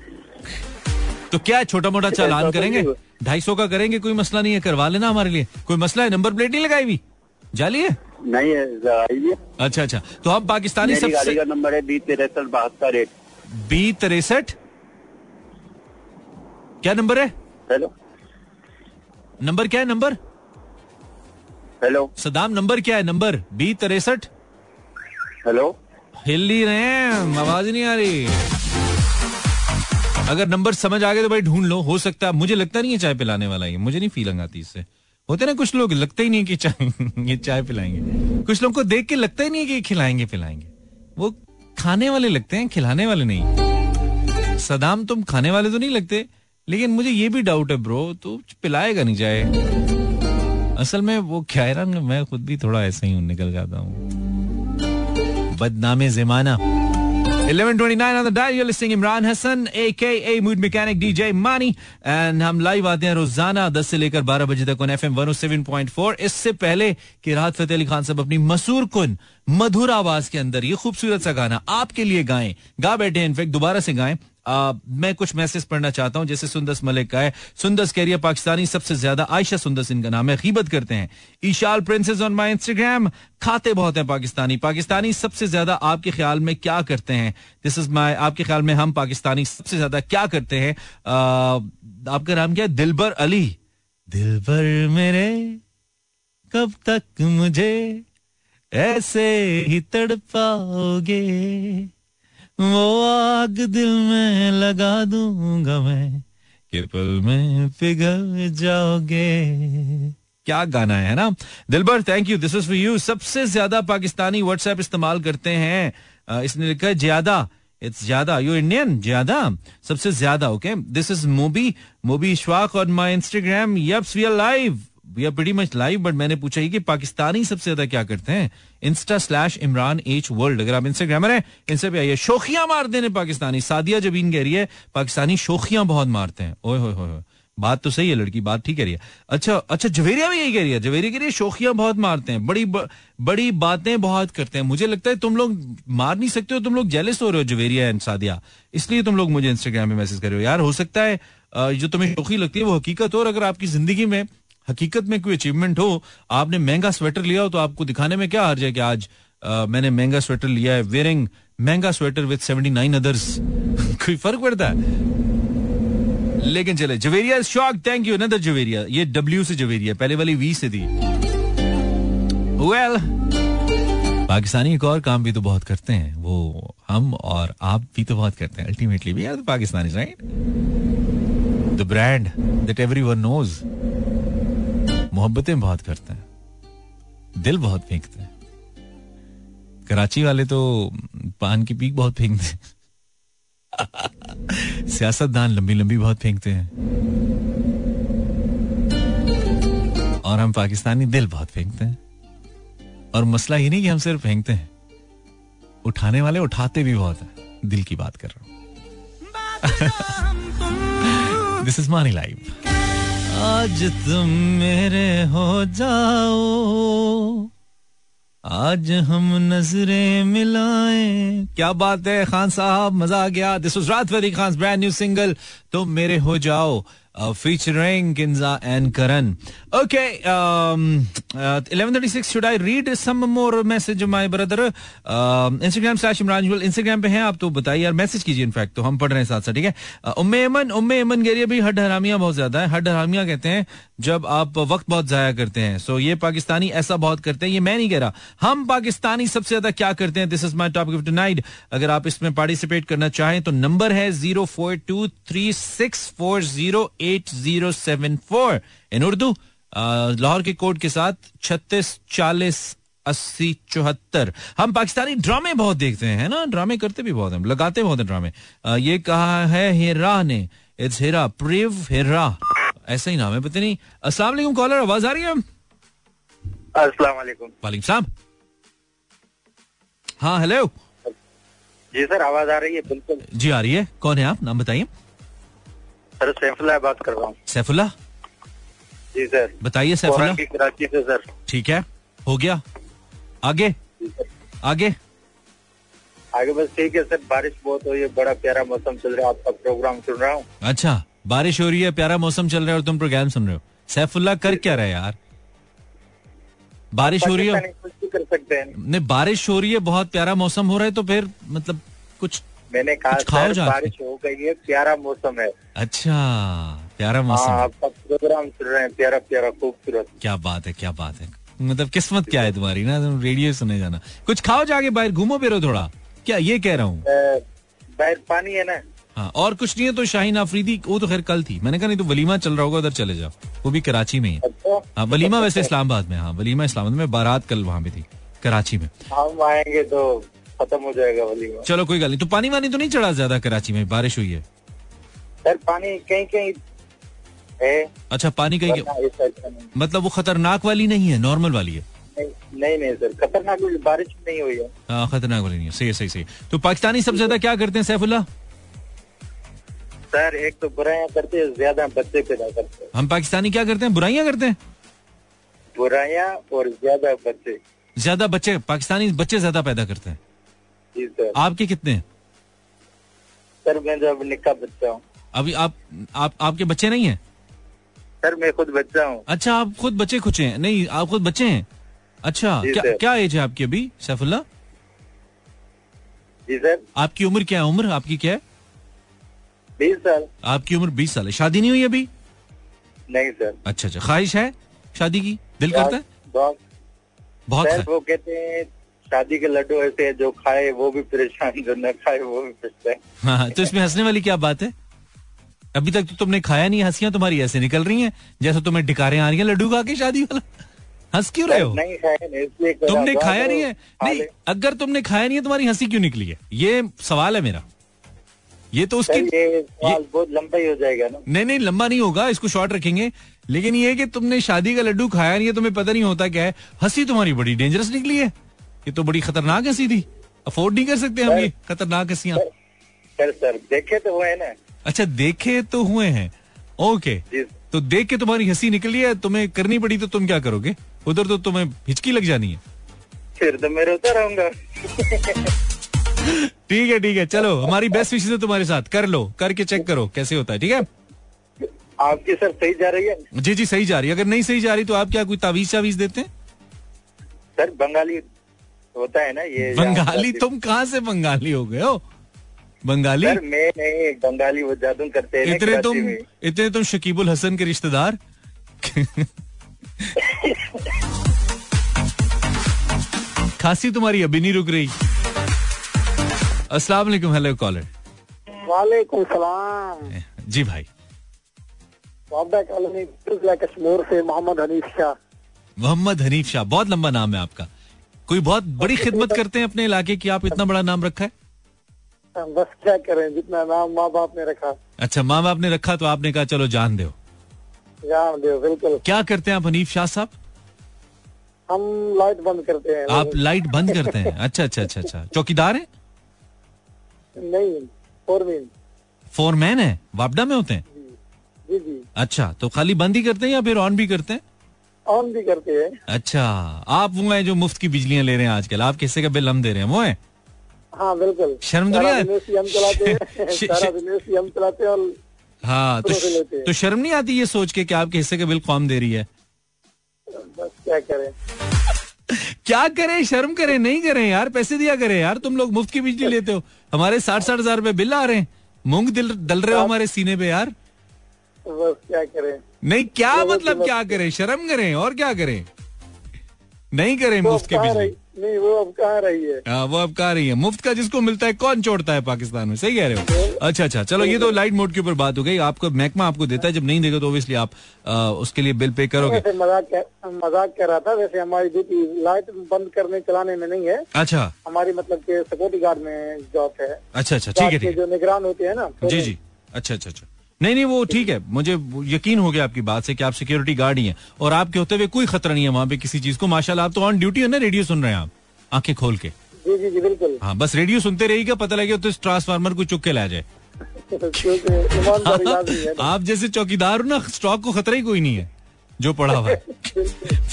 तो क्या है छोटा मोटा चालान तो करेंगे? ढाई सौ का करेंगे कोई मसला नहीं है करवा लेना हमारे लिए। कोई मसला है? नंबर प्लेट नहीं लगाई हुई? जाली है नहीं है। अच्छा अच्छा। तो हम पाकिस्तानी मेरी गाड़ी का नंबर है बी तिरसठ बहत्तर एक। बी तिरसठ? क्या नंबर है? हेलो। नंबर क्या है नंबर? हेलो। सदाम नंबर क्या है? नंबर बी तिरसठ? हेलो। हिल ही रहे हैं, आवाज़ नहीं आ रही। अगर नंबर समझ आ गए तो भाई ढूंढ लो, हो सकता है, मुझे लगता नहीं है चाय पिलाने वाला ये, मुझे नहीं फीलिंग आती इससे। होते ना कुछ लोग, लगता ही नहीं कि चाय, ये चाय पिलाएँगे। कुछ लोगों को देख के लगता ही नहीं कि खिलाएँगे, पिलाएँगे। वो खाने वाले लगते हैं, खिलाने वाले नहीं। सदाम, तुम खाने वाले तो नहीं लगते, लेकिन मुझे ये भी डाउट है ब्रो तू पिलाएगा नहीं चाय। असल में वो ना मैं खुद भी थोड़ा ऐसा हूँ, निकल जाता हूँ। बदनामे जमाना 11:29 on the dial. You're listening Imran Hassan, aka Mood Mechanic DJ Mani, and हम लाइव आते हैं रोज़ाना 10 से लेकर 12 बजे तक on FM 107.4. इससे पहले कि राहत फतेह अली खान साहब अपनी मसूर कुन मधुर आवाज़ के अंदर ये खूबसूरत सा गाना आपके लिए गाएँ गा बैठे इनफेक्ट दोबारा से गाएँ मैं कुछ मैसेज पढ़ना चाहता हूँ। जैसे सुंदस मलिक का है, सुंदस कैरियर पाकिस्तानी सबसे ज़्यादा आयशा सुंदस इनका नाम है। गीबत करते हैं। Eshal princess on my Instagram खाते बहुत हैं पाकिस्तानी। पाकिस्तानी सबसे ज़्यादा आपके ख्याल में क्या करते हैं? दिस इज़ माई आपके ख्याल में हम पाकिस्तानी सबसे ज़्यादा क्या करते हैं? आपका नाम क्या है? दिलबर अली। दिलबर मेरे, कब तक मुझे ऐसे ही तड़पाओगे? वो आग दिल में लगा दूँगा मैं कि पल में पिघल जाओगे। क्या गाना है ना? Dilbar thank you this is for you सबसे ज़्यादा पाकिस्तानी व्हाट्सएप इस्तेमाल करते हैं। इसने लिखा है, ज़्यादा। इट्स ज़्यादा। यू इंडियन ज़्यादा? सबसे ज़्यादा okay this is Mobi Mobi Ishwaq on my Instagram yups we are live we are pretty much live but मैंने पूछा ही कि पाकिस्तानी सबसे ज़्यादा क्या करते हैं? Insta slash Imran H world अगर आप इंस्टाग्रामर है इनसे भी आइए। शोखियाँ मारते हैं पाकिस्तानी। सादिया जबीन कह रही है पाकिस्तानी शोखियाँ बहुत मारते हैं। ओए होए बात तो सही है लड़की बात ठीक कह रही है। अच्छा अच्छा जवेरिया भी यही कह रही है। जवेरिया कह रही है शोखियाँ बहुत मारते हैं। बड़ी ब, बड़ी बातें बहुत करते हैं। मुझे लगता है तुम लोग मार नहीं सकते हो तुम लोग जेलस हो रहे हो जवेरिया एंड सादिया। इसलिए तुम लोग मुझे इंस्टाग्राम पे मैसेज कर रहे हो। यार हो सकता है जो तुम्हें शोखी लगती है वो हकीकत हो। और अगर आपकी ज़िंदगी में हकीकत में कोई अचीवमेंट हो आपने महँगा स्वेटर लिया हो तो आपको दिखाने में क्या हर्ज है कि आज आ, मैंने महँगा स्वेटर लिया है वेयरिंग महँगा स्वेटर विद 79 अदर्स कोई फ़र्क पड़ता है? लेकिन चले जवेरिया शॉक थैंक यू नदर जवेरिया. ये डब्ल्यू से जवेरिया पहले वाली वी से थी। वेल well, पाकिस्तानी एक और काम भी तो बहुत करते हैं वो हम और आप भी तो बहुत करते हैं अल्टीमेटली भी। यार Pakistani right the brand that everyone knows Mohabbatein बहुत करते हैं। दिल बहुत फेंकते हैं। कराची वाले तो पान की पीक बहुत फेंकते हैं। सियासतदान लंबी लंबी बहुत फेंकते हैं। और हम पाकिस्तानी दिल बहुत फेंकते हैं। और मसला ये नहीं कि हम सिर्फ़ फेंकते हैं। उठाने वाले उठाते भी बहुत है। दिल की बात कर रहा हूँ। दिस इज़ मानी लाइव आज तुम मेरे हो जाओ। आज हम नज़रें मिलाएँ। क्या बात है, खान साहब? मज़ा आ गया। दिस वाज रात वेरी खान ब्रांड न्यू सिंगल तुम मेरे हो जाओ। Featuring Kinza and Karan. Okay, um, uh, 11:36. Should I read some more message my brother? Uh, Instagram slash Imran Instagram पे हैं आप तो बताइए यार मैसेज कीजिए इनफैक्ट तो हम पढ़ रहे हैं साथ साथ ठीक है उम्मे अमन उम्मे अमन गेरिया भी हड हरामिया बहुत ज़्यादा है हड हरामिया कहते हैं जब आप वक्त बहुत जाया करते हैं सो so, ये पाकिस्तानी ऐसा बहुत करते हैं ये मैं नहीं कह रहा हम पाकिस्तानी सबसे ज़्यादा क्या करते हैं this is my topic tonight अगर आप इसमें पार्टिसिपेट करना चाहें तो नंबर है zero four two three six four zero eight zero seven four in Urdu Lahore के कोड के साथ छत्तीस चालीस अस्सी चौहत्तर. हम पाकिस्तानी ड्रामे बहुत देखते हैं ना? ड्रामे करते भी बहुत हैं लगाते बहुत हैं ड्रामे. ये कहा है हेरा ने. इट्स हेरा प्रेव हेरा. ऐसा ही नाम है पता नहीं. अस्सलाम वालेकुम कॉलर आवाज़ आ रही है? अस्सलाम वालेकुम। वालेकुम सलाम. हाँ हेलो जी सर आवाज़ आ रही है बिल्कुल। जी आ रही है. कौन है आप? नाम बताइए। सर सैफुल्ला बात कर रहा हूँ सैफुल्ला जी सर। बताइए सैफुल्ला कराची से सर। ठीक है। हो गया। आगे? आगे? आगे बस ठीक है सर। बारिश बहुत हो रही है बड़ा प्यारा मौसम चल रहा है। आपका प्रोग्राम सुन रहा हूँ। अच्छा बारिश हो रही है प्यारा मौसम चल रहा है और तुम प्रोग्राम सुन रहे हो। सैफुल्ला कर क्या रहे यार? बारिश हो रही है? कर सकते हैं। नहीं बारिश हो रही है बहुत प्यारा मौसम हो रहा है तो फिर मतलब कुछ मैंने कहा खाओ सर बारिश हो गई है प्यारा मौसम है। अच्छा प्यारा हाँ मौसम आपका प्रोग्राम सुन रहे हैं प्यारा प्यारा खूबसूरत। क्या बात है क्या बात है। मतलब किस्मत क्या है तुम्हारी ना तुम रेडियो सुने जाना। कुछ खाओ जाके बाहर घूमो फिरो थोड़ा। क्या ये कह रहा हूँ? बाहर पानी है ना। हाँ और कुछ नहीं है तो शाहीन आफरीदी वो तो खैर कल थी। मैंने कहा नहीं तो वलीमा चल रहा होगा उधर चले जाओ। वो भी कराची में ही है। अच्छा। हाँ वलीमा वैसे इस्लामाबाद में हाँ वलीमा इस्लामाबाद में बारात कल वहाँ पे थी कराची में। हम आएँगे तो खत्म हो जाएगा वलीमा चलो कोई गल नहीं। तो पानी वानी तो नहीं चढ़ा ज़्यादा कराची में? बारिश हुई है। सर पानी कहीं कहीं है। अच्छा पानी कहीं। मतलब वो खतरनाक वाली नहीं है नॉर्मल वाली है? नहीं नहीं सर। खतरनाक बारिश नहीं हुई है। हाँ, खतरनाक वाली नहीं है। सही सही सही तो पाकिस्तानी सबसे ज़्यादा क्या करते हैं सैफुल्ला? सर एक तो बुराइयाँ करते हैं ज़्यादा बच्चे पैदा करते हैं। हम पाकिस्तानी क्या करते हैं? बुराइयाँ करते हैं? बुराइयाँ और ज़्यादा बच्चे। ज़्यादा बच्चे पाकिस्तानी बच्चे ज़्यादा पैदा करते हैं। जी सर। आपके कितने सर मैं जो अब निक्का बच्चा हूँ। अभी आप आप आपके बच्चे नहीं हैं? सर मैं खुद बच्चा हूँ। अच्छा आप खुद बच्चे खुचे हैं? नहीं आप खुद बच्चे हैं? अच्छा क्या सर। क्या एज है आपकी अभी सैफुल्ला? जी सर। आपकी उम्र क्या है? उम्र आपकी क्या है? बीस साल। आपकी उम्र बीस साल है। शादी नहीं हुई अभी? नहीं सर। अच्छा अच्छा। ख्वाहिश है शादी की? दिल करता है? बहुत। बहुत वो कहते हैं शादी के लड्डू ऐसे हैं जो खाए वो भी परेशान जो न खाए वो भी परेशान हाँ हाँ, तो इसमें हंसने वाली क्या बात है? अभी तक तो तुमने खाया नहीं हंसियाँ तुम्हारी ऐसे निकल रही हैं जैसे तुम्हें डिकारें आ रही हैं लड्डू खा के शादी वाला। हंस क्यों रहे हो? नहीं खाए नहीं इसलिए तुमने खाया नहीं है? नहीं अगर तुमने खाया नहीं है तुम्हारी हँसी क्यों निकली है? ये सवाल है मेरा। ये तो उसकी ये बहुत लंबा ही हो जाएगा ना। नहीं नहीं लंबा नहीं होगा इसको शॉर्ट रखेंगे। लेकिन ये कि तुमने शादी का लड्डू खाया नहीं है तुम्हें पता नहीं होता क्या है। हँसी तुम्हारी बड़ी डेंजरस निकली है। ये तो बड़ी खतरनाक हँसी थी अफोर्ड नहीं कर सकते हम ये खतरनाक हंसियाँ सर सर देखे तो हुए ना। अच्छा देखे तो हुए हैं। ओके तो देख के तुम्हारी हँसी निकली है तुम्हें करनी पड़ी तो तुम क्या करोगे? उधर तो तुम्हें हिचकी लग जानी है। फिर तो मैं रोता रहूँगा। ठीक है ठीक है चलो हमारी बेस्ट विशेष है तुम्हारे साथ। कर लो करके चेक करो कैसे होता है ठीक है? आपकी सर सही जा रही है? जी जी सही जा रही है। अगर नहीं सही जा रही तो आप क्या कोई तावीज चावीज देते हैं? सर बंगाली होता है ना ये बंगाली तुम कहाँ से बंगाली हो गए हो? बंगाली? सर मैं नहीं बंगाली वो जादू करते हैं इतने तुम इतने तुम शकीबुल हसन के रिश्तेदार? खांसी तुम्हारी अभी नहीं रुक रही। अस्सलाम वालेकुम हेलो कॉलर। वालेकुम सलाम। जी भाई। कॉलोनी कश्मीर से मोहम्मद हनीफ शाह। मोहम्मद हनीफ शाह बहुत लंबा नाम है आपका। कोई बहुत बड़ी खिदमत करते हैं अपने इलाके की? आप इतना बड़ा नाम रखा है? बस क्या करें जितना नाम माँ बाप ने रखा। अच्छा माँ बाप ने रखा तो आपने कहा चलो जान दो। जान दो बिल्कुल। क्या करते हैं आप हनीफ शाह साहब? हम लाइट बंद करते हैं। आप लाइट बंद करते हैं? अच्छा अच्छा अच्छा अच्छा। चौकीदार है? नहीं फोरमीन। फोरमैन है? वापडा में होते हैं? जी जी अच्छा तो खाली बंद ही करते हैं या फिर ऑन भी करते हैं? ऑन भी करते हैं। अच्छा आप वो हैं जो मुफ़्त की बिजलियाँ ले रहे हैं आजकल। आप किससे का बिल हम दे रहे हैं वो है? हाँ बिल्कुल। शर्म तो हम चलाते हैं। हम चलाते हैं और हाँ तो। तो शर्म नहीं आती ये सोच के कि आपके हिस्से का बिल कौन दे रही है? बस क्या करें। क्या करें? शर्म करें? नहीं करें यार? पैसे दिया करें यार? तुम लोग मुफ़्त की बिजली लेते हो। हमारे साठ साठ हज़ार रुपए बिल आ रहे हैं। मूंग दिल दल रहे हो हमारे सीने पे यार। बस क्या करें? नहीं क्या मतलब क्या करें। शर्म करें और क्या करें? नहीं करें मुफ़्त की बिजली नहीं वो अब कहाँ रही है हाँ, वो अब कहा रही है। मुफ़्त का जिसको मिलता है कौन छोड़ता है पाकिस्तान में? सही कह रहे हो? अच्छा अच्छा। चलो ये तो लाइट मोड के ऊपर बात हो गई। आपको महकमा आपको देता है। जब नहीं देगा तो ऑब्वियसली आप आ, उसके लिए बिल पे करोगे। मज़ाक कर- मज़ाक कर रहा था। वैसे हमारी ड्यूटी लाइट बंद करने चलाने में नहीं है। अच्छा। हमारी मतलब के सिक्योरिटी गार्ड में जॉब है। अच्छा अच्छा। ठीक है जो निगरान होते हैं ना जी जी। अच्छा अच्छा अच्छा। नहीं नहीं वो ठीक है। मुझे यकीन हो गया आपकी बात से कि आप सिक्योरिटी गार्ड ही हैं और आपके होते हुए कोई खतरा नहीं है वहाँ पे किसी चीज़ को। माशाल्लाह आप तो ऑन ड्यूटी है ना रेडियो सुन रहे हैं आप? आँखें खोल के। जी जी जी बिल्कुल। हाँ बस रेडियो सुनते रहिएगा पता लगे तो इस ट्रांसफार्मर को चुक के ला जाए। आप जैसे चौकीदार हो ना स्टॉक को खतरा ही कोई नहीं है जो पढ़ा हुआ है।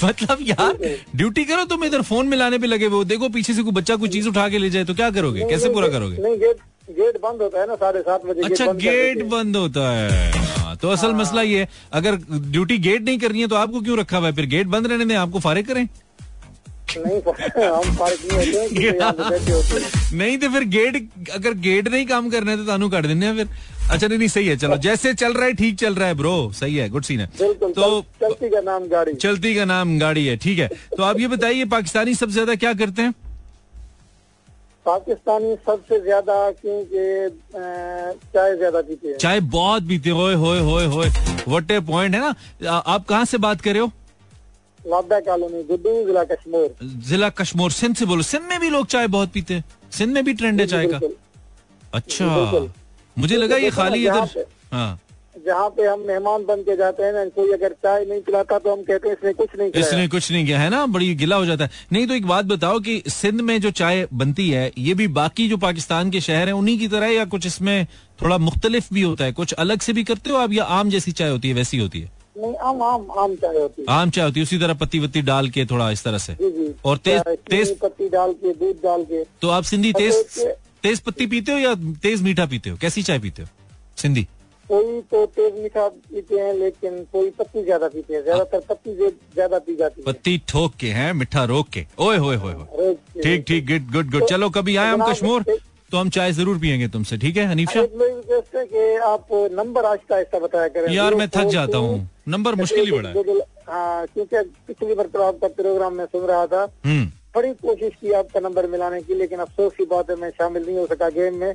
मतलब यार ड्यूटी करो तुम इधर फ़ोन मिलाने पे लगे हुए देखो पीछे से कोई बच्चा कोई चीज़ उठा के ले जाए तो क्या करोगे? कैसे पूरा करोगे? नहीं गेट बंद होता है ना साढ़े सात बजे अच्छा कर गेट बंद होता है। हाँ, तो असल मसला ये है, अगर ड्यूटी गेट नहीं करनी है तो आपको क्यों रखा हुआ है? फिर गेट बंद रहने दें आपको फारिग करें? नहीं हम फारिग नहीं तो फिर गेट अगर गेट नहीं काम करना है तो तानू काट देने फिर। अच्छा नहीं नहीं सही है चलो जैसे चल रहा है ठीक चल रहा है ब्रो सही है गुड सीन है। तो चलती का नाम गाड़ी। चलती का नाम गाड़ी है ठीक है। तो आप ये बताइए पाकिस्तानी सबसे ज़्यादा क्या करते हैं? पाकिस्तानी सबसे ज़्यादा क्योंकि चाय ज़्यादा पीते हैं। चाय बहुत पीते होए होए होए होए वट ए पॉइंट है ना? आप कहाँ से बात कर रहे हो? लाबा कॉलोनी गुड्डू जिला कश्मीर। जिला कश्मीर सिंध से बोलो। सिंध में भी लोग चाय बहुत पीते हैं। सिंध में भी ट्रेंड है चाय का। अच्छा। मुझे लगा ये खाली इधर हाँ। जहाँ पे हम मेहमान बन के जाते हैं ना कोई अगर चाय नहीं पिलाता तो हम कहते हैं इसने कुछ नहीं किया इसने कुछ नहीं किया है ना? बड़ी गिला हो जाता है। नहीं तो एक बात बताओ कि सिंध में जो चाय बनती है ये भी बाकी जो पाकिस्तान के शहर हैं उन्हीं की तरह है या कुछ इसमें थोड़ा मुख्तलिफ़ भी होता है? कुछ अलग से भी करते हो आप या आम जैसी चाय होती है वैसी होती है? नहीं आम आम आम चाय होती है। आम चाय होती है उसी तरह पत्ती वत्ती डाल के थोड़ा इस तरह से। जी जी। और तेज तेज पत्ती डाल के दूध डाल के। तो आप सिंधी तेज- तेज पत्ती पीते हो या तेज मीठा पीते हो? कैसी चाय पीते हो? सिंधी। कोई तो तेज मीठा पीते हैं लेकिन कोई पत्ती ज़्यादा पीते हैं। ज़्यादातर पत्ती ज़्यादा पी जाती है। पत्ती ठोक के हैं मिठा रोक के। ओए होए होए होए। ठीक ठीक गुड गुड गुड चलो कभी आए हम कश्मीर तो हम चाय ज़रूर पियेंगे तुमसे ठीक है हनीफ शाह है कि आप नंबर आहिस्ता आहिस्ता बताया करें। यार मैं थक जाता हूँ। नंबर मुश्किल ही बड़ा है। हाँ क्योंकि पिछली बार तो आपका प्रोग्राम में सुन रहा था। हम्म। बड़ी कोशिश की आपका नंबर मिलाने की लेकिन अफसोस की बात है मैं शामिल नहीं हो सका गेम में।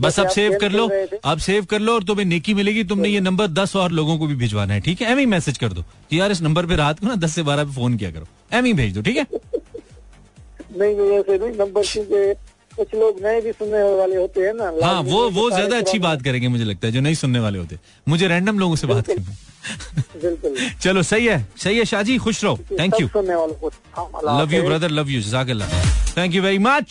बस अब सेव कर लो। अब सेव कर लो और तुम्हें नेकी मिलेगी। तुमने ये नंबर दस और लोगों को भी भिजवाना है ठीक है? एम ही मैसेज कर दो कि यार इस नंबर पे रात को ना दस से बारह पे फ़ोन किया करो। एम ही भेज दो ठीक है? नहीं नहीं ऐसे नहीं। नंबर कुछ लोग नए भी सुनने वाले होते हैं ना। हाँ वो वो ज़्यादा अच्छी बात करेंगे मुझे लगता है जो नहीं सुनने वाले होते। मुझे रैंडम लोगों से बात करनी बिल्कुल। चलो सही है। सही है शाहजी खुश रहो। Thank you love you brother love you जजाकल्ला थैंक यू वेरी मच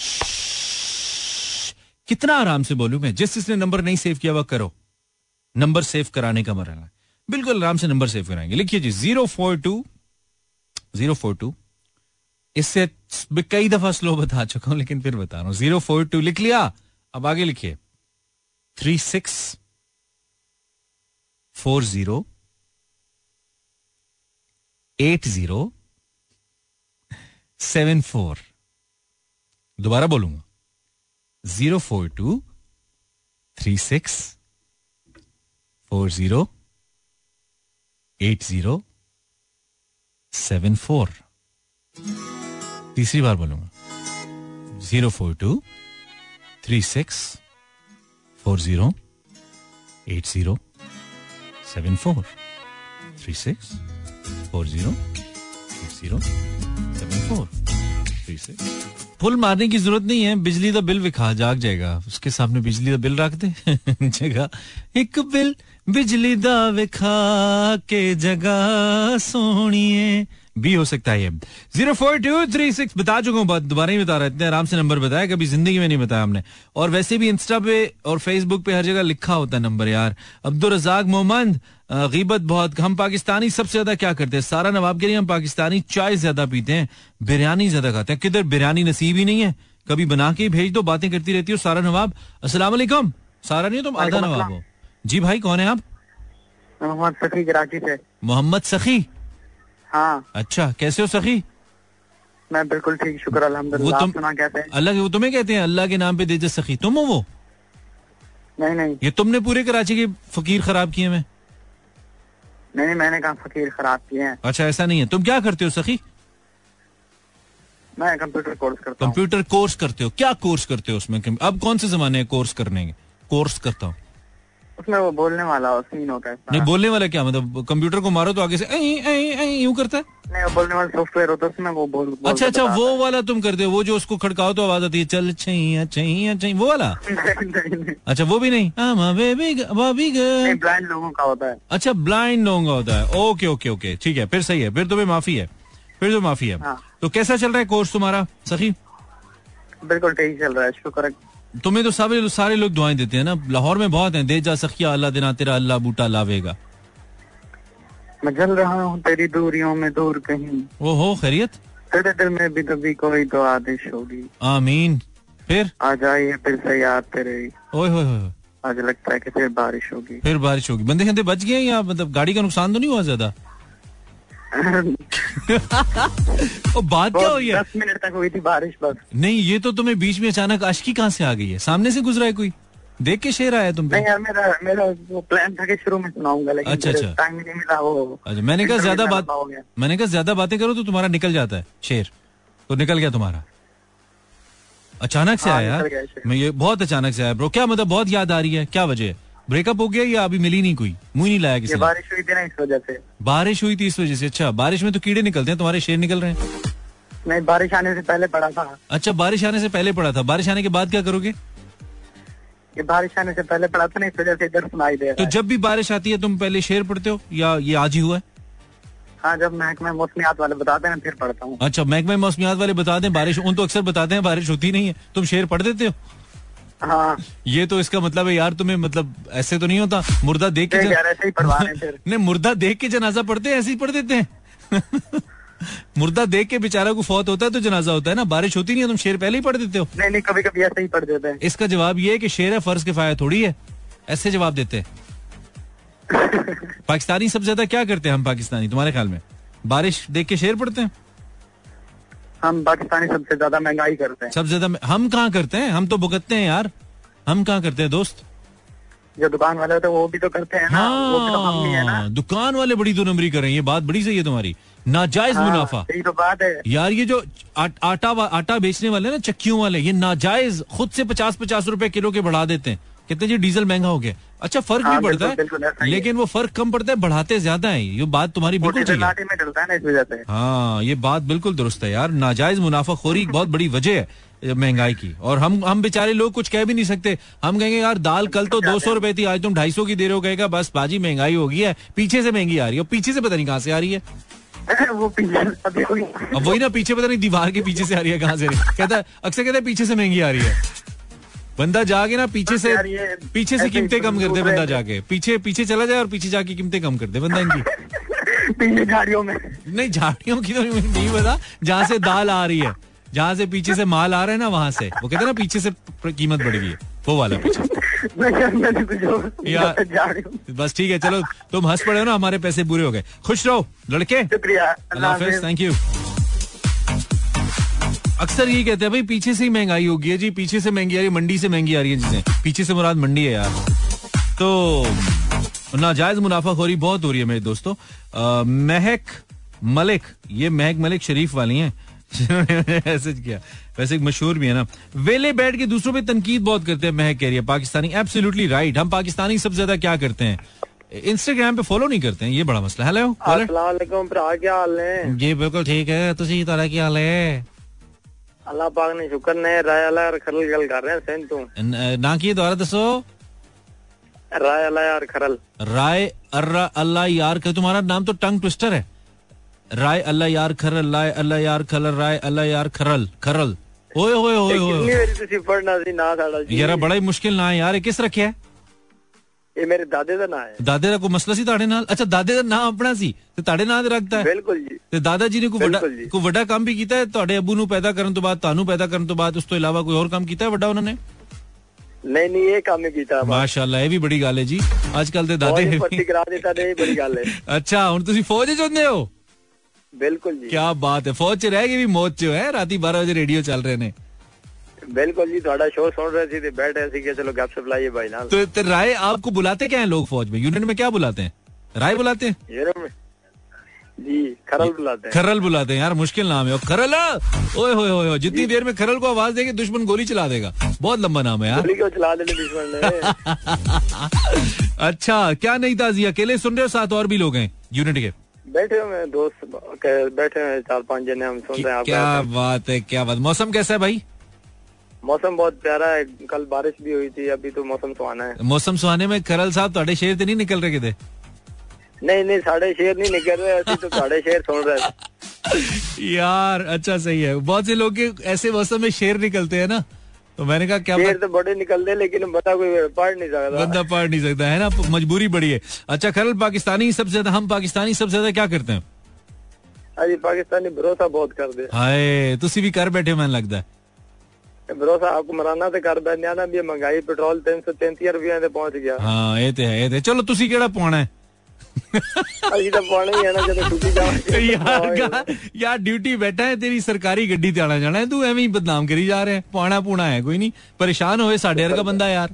कितना आराम से बोलूँ मैं? जिस जिसने नंबर नहीं सेव किया हुआ करो। नंबर सेव कराने का मरना है। बिल्कुल आराम से नंबर सेव कराएँगे। लिखिए जी zero four two zero four two इससे कई दफ़ा स्लो बता चुका हूँ, लेकिन फिर बता रहा हूँ। ज़ीरो फोर टू लिख लिया, अब आगे लिखिए। Three six four zero eight zero seven four दोबारा बोलूँगा। Zero four two three six four zero eight zero seven four. तीसरी बार बोलूँगा। Zero four two three six four zero eight zero seven four. Three six four zero eight zero seven four. Three से। फुल मारने की ज़रूरत नहीं है, बिजली का बिल विखा, जाग जाएगा। उसके सामने बिजली का बिल रख दे। जगह, एक बिल बिजली दा विखा के जगह सोनिए भी हो सकता है zero four two three six बता चुका हूँ दोबारा ही बता रहे इतने आराम से नंबर बताया कभी ज़िंदगी में नहीं बताया हमने। और वैसे भी इंस्टा पे और फेसबुक पे हर जगह लिखा होता है नंबर यार। अब्दुल रजाक मोहम्मद गीबत बहुत। हम पाकिस्तानी सबसे ज़्यादा क्या करते हैं? सारा नवाब के लिए हम पाकिस्तानी चाय ज़्यादा पीते हैं बिरयानी ज़्यादा खाते हैं। किधर बिरयानी नसीब ही नहीं है। कभी बना के भेज दो बातें करती रहती हो सारा नवाब। वालेकुम। सारा नहीं तुम आधा नवाब हो। जी भाई कौन है आप? मोहम्मद सखी कराची से। मोहम्मद सखी। हाँ। अच्छा कैसे हो सखी? मैं बिल्कुल ठीक शुक्र वो अल्हम्दुलिल्लाह तुम सुना कैसे हैं? अल्लाह के वो तुम्हें कहते हैं अल्लाह के नाम पे दे दे सखी। तुम हो वो? नहीं नहीं। ये तुमने पूरे कराची के फकीर खराब किए मैं? नहीं नहीं मैंने कहा फकीर खराब किए हैं। अच्छा ऐसा नहीं है। तुम क्या करते हो सखी? मैं कंप्यूटर कोर्स करता कंप्यूटर कोर्स करते हो। क्या कोर्स करते हो उसमें? अब कौन से जमाने कोर्स करने के? कोर्स करता हूँ। उसमें वो बोलने वाला हो सीन होता है नहीं बोलने वाला क्या? मतलब कंप्यूटर को मारो तो आगे से यूँ करता है? नहीं वो बोलने वाला सॉफ्टवेयर होता है उसमें वो बोल बोल अच्छा अच्छा वो वाला तुम करते हो वो जो उसको खड़काओ तो आवाज़ आती है चल छैया छैया छैया वो वाला? अच्छा वो भी नहीं? ब्लाइंड लोगों का होता है। अच्छा ब्लाइंड लोगों का होता है। ओके ओके ओके ठीक है फिर सही है फिर तुम्हें माफ़ी है फिर तो माफ़ी है। हाँ। तो कैसा चल रहा है कोर्स तुम्हारा सखी? बिल्कुल ठीक चल रहा है शुक्र है। तुम्हें तो सारे सारे लोग दुआएँ देते हैं ना। लाहौर में बहुत हैं। दे जा सखिया अल्लाह देना तेरा अल्लाह बूटा लावेगा। मैं जल रहा हूँ तेरी दूरियों में दूर कहीं। वो हो खैरियत? तेरे दिल में भी कभी कोई तो आदिश होगी। आमीन। फिर? आ जाइए फिर से याद तेरे। ओए होए होए आज लगता है कि फिर बारिश होगी। फिर बारिश होगी। बंदे खंदे बच गए या मतलब गाड़ी का नुकसान तो नहीं हुआ ज़्यादा? ओ बात क्या हुई है? दस मिनट तक हुई थी बारिश बस। नहीं ये तो तुम्हें बीच में अचानक आशकी कहाँ से आ गई है? सामने से गुजरा है कोई? देख के शेर आया तुम पे। नहीं यार मेरा मेरा वो प्लान था कि शुरू में सुनाऊँगा लेकिन अच्छा, अच्छा। टाइम नहीं मिला वो अच्छा मैंने कहा ज़्यादा बात मैंने कहा ज़्यादा बातें करो तो तुम्हारा निकल जाता है शेर। तो निकल गया तुम्हारा। अचानक से हाँ, आया। मैं ये बहुत अचानक से आया ब्रो क्या मतलब बहुत याद आ रही है? क्या वजह है? ब्रेकअप हो गया या अभी मिली नहीं कोई? मुँह नहीं लाया किसी बारिश हुई थी ना इस वजह से। बारिश हुई थी इस वजह से अच्छा। बारिश में तो कीड़े निकलते हैं तुम्हारे शेर निकल रहे हैं। नहीं बारिश आने से पहले पड़ा था। अच्छा बारिश आने से पहले पड़ा था। बारिश आने के बाद क्या करोगे? ये बारिश आने से पहले पड़ा था ना इस वजह से इधर सुनाई दे तो जब भी बारिश आती है तुम पहले शेर पढ़ते हो या ये आज ही हुआ है? हाँ जब महकमा मौसमियात वाले बताते हैं फिर पढ़ता हूँ। अच्छा महकमे मौसमियात वाले बता दें बारिश उन तो अक्सर बताते हैं बारिश होती नहीं है। तुम शेर पढ़ देते हो? हाँ। ये तो इसका मतलब है यार तुम्हें मतलब ऐसे तो नहीं होता? मुर्दा देख के जन... नहीं मुर्दा देख के जनाजा पढ़ते हैं ऐसे ही पढ़ देते हैं। मुर्दा देख के बेचारा को फौत होता है तो जनाजा होता है ना? बारिश होती नहीं है तुम शेर पहले ही पढ़ देते हो। नहीं नहीं कभी कभी ऐसे ही पढ़ देते हैं। इसका जवाब ये है कि शेर है फ़र्ज़ किफाया थोड़ी है। ऐसे जवाब देते हैं। पाकिस्तानी सबसे ज़्यादा क्या करते हैं हम पाकिस्तानी तुम्हारे ख्याल में? बारिश देख के शेर पढ़ते हैं? हम पाकिस्तानी सबसे ज़्यादा महँगाई करते हैं। सबसे ज़्यादा हम कहाँ करते हैं? हम तो भुगतते हैं यार। हम कहाँ करते हैं दोस्त? जो दुकान वाले होते हैं वो भी तो करते हैं ना। वो भी तो हम ही है ना। हाँ दुकान वाले बड़ी दो नंबरी कर रहे हैं ये बात बड़ी सही है तुम्हारी। नाजायज हाँ, मुनाफा। यही तो बात है। यार ये जो आ, आटा आटा बेचने वाले ना चक्कियों वाले ये नाजायज खुद से पचास पचास रुपए किलो के बढ़ा देते हैं। कहते हैं जी डीजल महँगा हो गया। अच्छा फ़र्क हाँ, भी पड़ता बिल्कुल, ऐसा है लेकिन वो फ़र्क कम पड़ता है बढ़ाते ज़्यादा है। ये बात तुम्हारी बिल्कुल ठीक है। है हाँ ये बात बिल्कुल दुरुस्त है यार। नाजायज मुनाफाखोरी एक बहुत बड़ी वजह है महँगाई की। और हम हम बेचारे लोग कुछ कह भी नहीं सकते। हम कहेंगे यार दाल कल तो दो सौ रुपए थी आज तुम ढाई सौ की दे रहे हो। कहेगा बस बाजी महँगाई हो गई है। पीछे से महँगी आ रही है। पीछे से पता नहीं कहाँ से आ रही है। वो अब वही ना पीछे पता नहीं दीवार के पीछे से आ रही है कहाँ से है। कहता है अक्सर कहता है पीछे से महँगी आ रही है। बंदा जाके ना पीछे से पीछे से कीमतें कम कर दे बंदा जाके। पीछे पीछे चला जाए और पीछे जाके कीमतें कम कर दे बंदा इनकी। पीछे झाड़ियों में। नहीं झाड़ियों की तो नहीं पता। जहाँ से दाल आ रही है जहाँ से पीछे से माल आ रहा है ना वहाँ से। वो कहते हैं ना पीछे से कीमत बढ़ गई है। वो वाला पीछे। यार। बस ठीक है चलो तुम हंस पड़े हो ना हमारे पैसे बुरे हो गए। खुश रहो लड़के। शुक्रिया अल्लाह थैंक यू अक्सर ये कहते हैं भाई पीछे से ही महँगाई होगी है जी पीछे से महँगी आ रही है मंडी से महँगी आ रही है चीज़ें। पीछे से मुराद मंडी है यार। तो नाजायज मुनाफाखोरी बहुत हो रही है मेरे दोस्तों। महक मलिक ये महक मलिक शरीफ वाली हैं जिन्होंने मैसेज किया। वैसे एक मशहूर भी है ना। वेले बैठ के दूसरों पे तनकीद बहुत करते हैं महक कह रही है पाकिस्तानी। एब्सोल्युटली राइट हम पाकिस्तानी सबसे ज़्यादा क्या करते हैं? इंस्टाग्राम पे फॉलो नहीं करते हैं ये बड़ा मसला हेलो क्या हाल है? जी बिल्कुल ठीक है। तारा की हाल है? अल्लाह पाक ने शुक्र ने राय अल्लाह खरल गल कर रहे हैं सेन तू। ना की दोबारा दसो? राय अल्लाह यार खरल। राय अर्रा अल्लाह यार का तुम्हारा नाम तो टंग ट्विस्टर है। राय अल्लाह यार खरल राय अल्लाह यार खरल राय अल्लाह यार खरल खरल। ओए होए होए कितनी होए। बारी ਤੁਸੀਂ पढ़ना सी ना साड़ा जी। यार बड़ा ही मुश्किल ना है यार किस रखे है? ਇਹ ਮੇਰੇ ਦਾਦੇ ਦਾ ਨਾਂ ਹੈ ਦਾਦੇ ਦਾ ਕੋਈ ਮਸਲਾ ਸੀ ਤੁਹਾਡੇ ਨਾਲ ਅੱਛਾ ਦਾਦੇ ਦਾ ਨਾਂ ਆਪਣਾ ਸੀ ਤੇ ਤੁਹਾਡੇ ਨਾਂ ਤੇ ਰੱਖਤਾ ਹੈ ਬਿਲਕੁਲ ਜੀ ਤੇ ਦਾਦਾ ਜੀ ਨੇ ਕੋਈ ਵੱਡਾ ਕੋਈ ਵੱਡਾ ਕੰਮ ਵੀ ਕੀਤਾ ਹੈ ਤੁਹਾਡੇ ਅੱਬੂ ਨੂੰ ਪੈਦਾ ਕਰਨ ਤੋਂ ਬਾਅਦ ਤੁਹਾਨੂੰ ਪੈਦਾ ਕਰਨ ਤੋਂ ਬਾਅਦ ਉਸ ਤੋਂ ਇਲਾਵਾ ਕੋਈ ਹੋਰ ਕੰਮ ਕੀਤਾ ਹੈ ਵੱਡਾ ਉਹਨਾਂ ਨੇ ਨਹੀਂ ਨਹੀਂ ਇਹ ਕੰਮ ਹੀ ਕੀਤਾ ਮਾਸ਼ਾਅੱਲਾ ਇਹ ਵੀ ਬੜੀ ਗੱਲ ਹੈ ਜੀ ਅੱਜ ਕੱਲ ਦੇ ਦਾਦੇ ਪੱਟੀ ਕਰਾ ਦਿੱਤਾ ਤੇ ਇਹ ਬੜੀ ਗੱਲ ਹੈ ਅੱਛਾ ਹੁਣ ਤੁਸੀਂ ਫੌਜ ਚ ਹੁੰਦੇ ਹੋ ਬਿਲਕੁਲ ਜੀ ਕੀ ਬਾਤ ਹੈ ਫੌਜ ਚ ਰਹਿ ਕੇ ਵੀ ਮੌਤ ਚ ਹੈ ਰਾਤੀ 12 ਵਜੇ ਰੇਡੀਓ ਚੱਲ ਰਹੇ ਨੇ बिल्कुल जी थोड़ा शो सुन रहे थे तो बैठे थे चलो गप सप लाइए भाई ना तो, तो राय आपको बुलाते क्या है लोग फौज में? यूनिट में क्या बुलाते हैं? राय बुलाते हैं? जी खरल बुलाते हैं। खरल बुलाते हैं यार मुश्किल नाम है। खरल! ओए होए होए जितनी देर में खरल को आवाज़ देगी दुश्मन गोली चला देगा। बहुत लंबा नाम है यार। गोली को चला देने दुश्मन ने? अच्छा क्या नहीं ताजी? अकेले सुन रहे हो साथ और भी लोग हैं यूनिट के? बैठे हुए दोस्त बैठे हुए चार पाँच जने हम सुन रहे हैं क्या बात है क्या बात। मौसम कैसा है भाई? मौसम बहुत प्यारा है। कल बारिश भी हुई थी अभी तो मौसम सुहाना है। मौसम सुहाने में करल साहब तो शेर तो नहीं निकल रहे कितने नहीं नहीं साढ़े शेर नहीं निकल रहे ऐसे तो साढ़े शेर सुन रहे यार अच्छा सही है। बहुत से लोग ऐसे मौसम में शेर निकलते हैं ना। तो मैंने कहा क्या शेर तो बड़े निकलते हैं लेकिन बता कोई पढ़ नहीं सकता। बंदा पढ़ नहीं सकता है ना? मजबूरी बड़ी है। अच्छा खरल पाकिस्तानी सबसे ज़्यादा हम पाकिस्तानी सबसे ज़्यादा क्या करते हैं? हाँ अरे पाकिस्तानी भरोसा बहुत कर दे हाय तुसी भी कर बैठे मैंने लगता है। ना हाँ है है ही। है? ना है है ही बदनाम करी जा रहे है। पाना पूना है कोई नहीं परेशान वर्गा बंदा यार।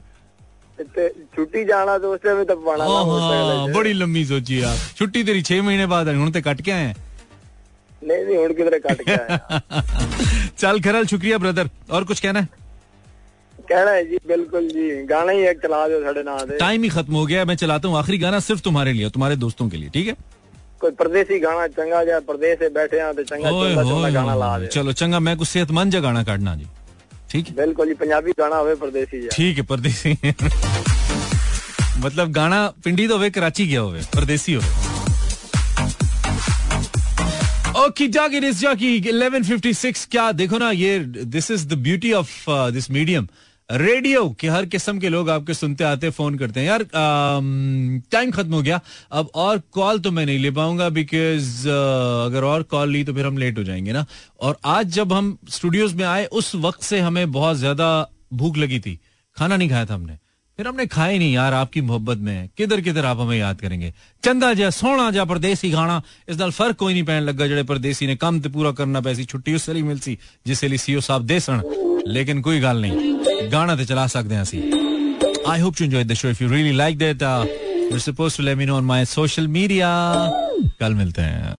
छुट्टी जाना तो तो पाना ना हो हाँ, बड़ी लंबी सोची यार। छुट्टी तेरी छह महीने बाद है हूँ ते कट के आए हैं। नहीं नहीं उड़ किधरे कट गया चल खरल शुक्रिया ब्रदर और कुछ कहना है? कहना है जी बिल्कुल जी। गाना ही एक चला दो साढ़े ना टाइम ही खत्म हो गया मैं चलाता हूँ। आखिरी गाना सिर्फ़ तुम्हारे लिए तुम्हारे दोस्तों के लिए ठीक है? कोई परदेसी गाना चंगा जाए परदेश से बैठे हैं तो चंगा ओए चंगा चंगा गाना ला दे। चलो चंगा मैं कुछ सेहतमंद जा गाना काटना जी। ठीक है? बिल्कुल जी पंजाबी गाना होवे परदेसी जी। ठीक है परदेसी। मतलब गाना पिंडी तो होवे कराची गया होवे परदेसी होवे okay dog it is jockey 1156 क्या देखो ना, ये this is the beauty of this medium radio के हर किस्म के लोग आपके सुनते आते फ़ोन करते हैं। यार टाइम खत्म हो गया। अब और कॉल तो मैं नहीं ले पाऊँगा बिकॉज़ अगर और कॉल ली तो फिर हम लेट हो जाएँगे ना। और आज जब हम स्टूडियोज में आए, उस वक्त से हमें बहुत ज़्यादा भूख लगी थी। खाना नहीं खाया था हमने। फिर हमने खाए नहीं यार आपकी मोहब्बत में किधर किधर आप हमें याद करेंगे चंदा जा सोना जा परदेसी खाना इस नाल फर्क कोई नहीं पैन लगा जड़े परदेसी ने कम ते पूरा करना पैसी छुट्टी उस ਲਈ ਮਿਲਸੀ ਜਿਸ ਲਈ ਸੀਓ ਸਾਹਿਬ ਦੇ ਸਣ ਲੇਕਿਨ ਕੋਈ ਗੱਲ ਨਹੀਂ ਗਾਣਾ ਤੇ ਚਲਾ ਸਕਦੇ ਹਾਂ ਅਸੀਂ I hope you enjoyed the show. If you really liked it, uh, you're supposed to let me know on my social media. कल मिलते हैं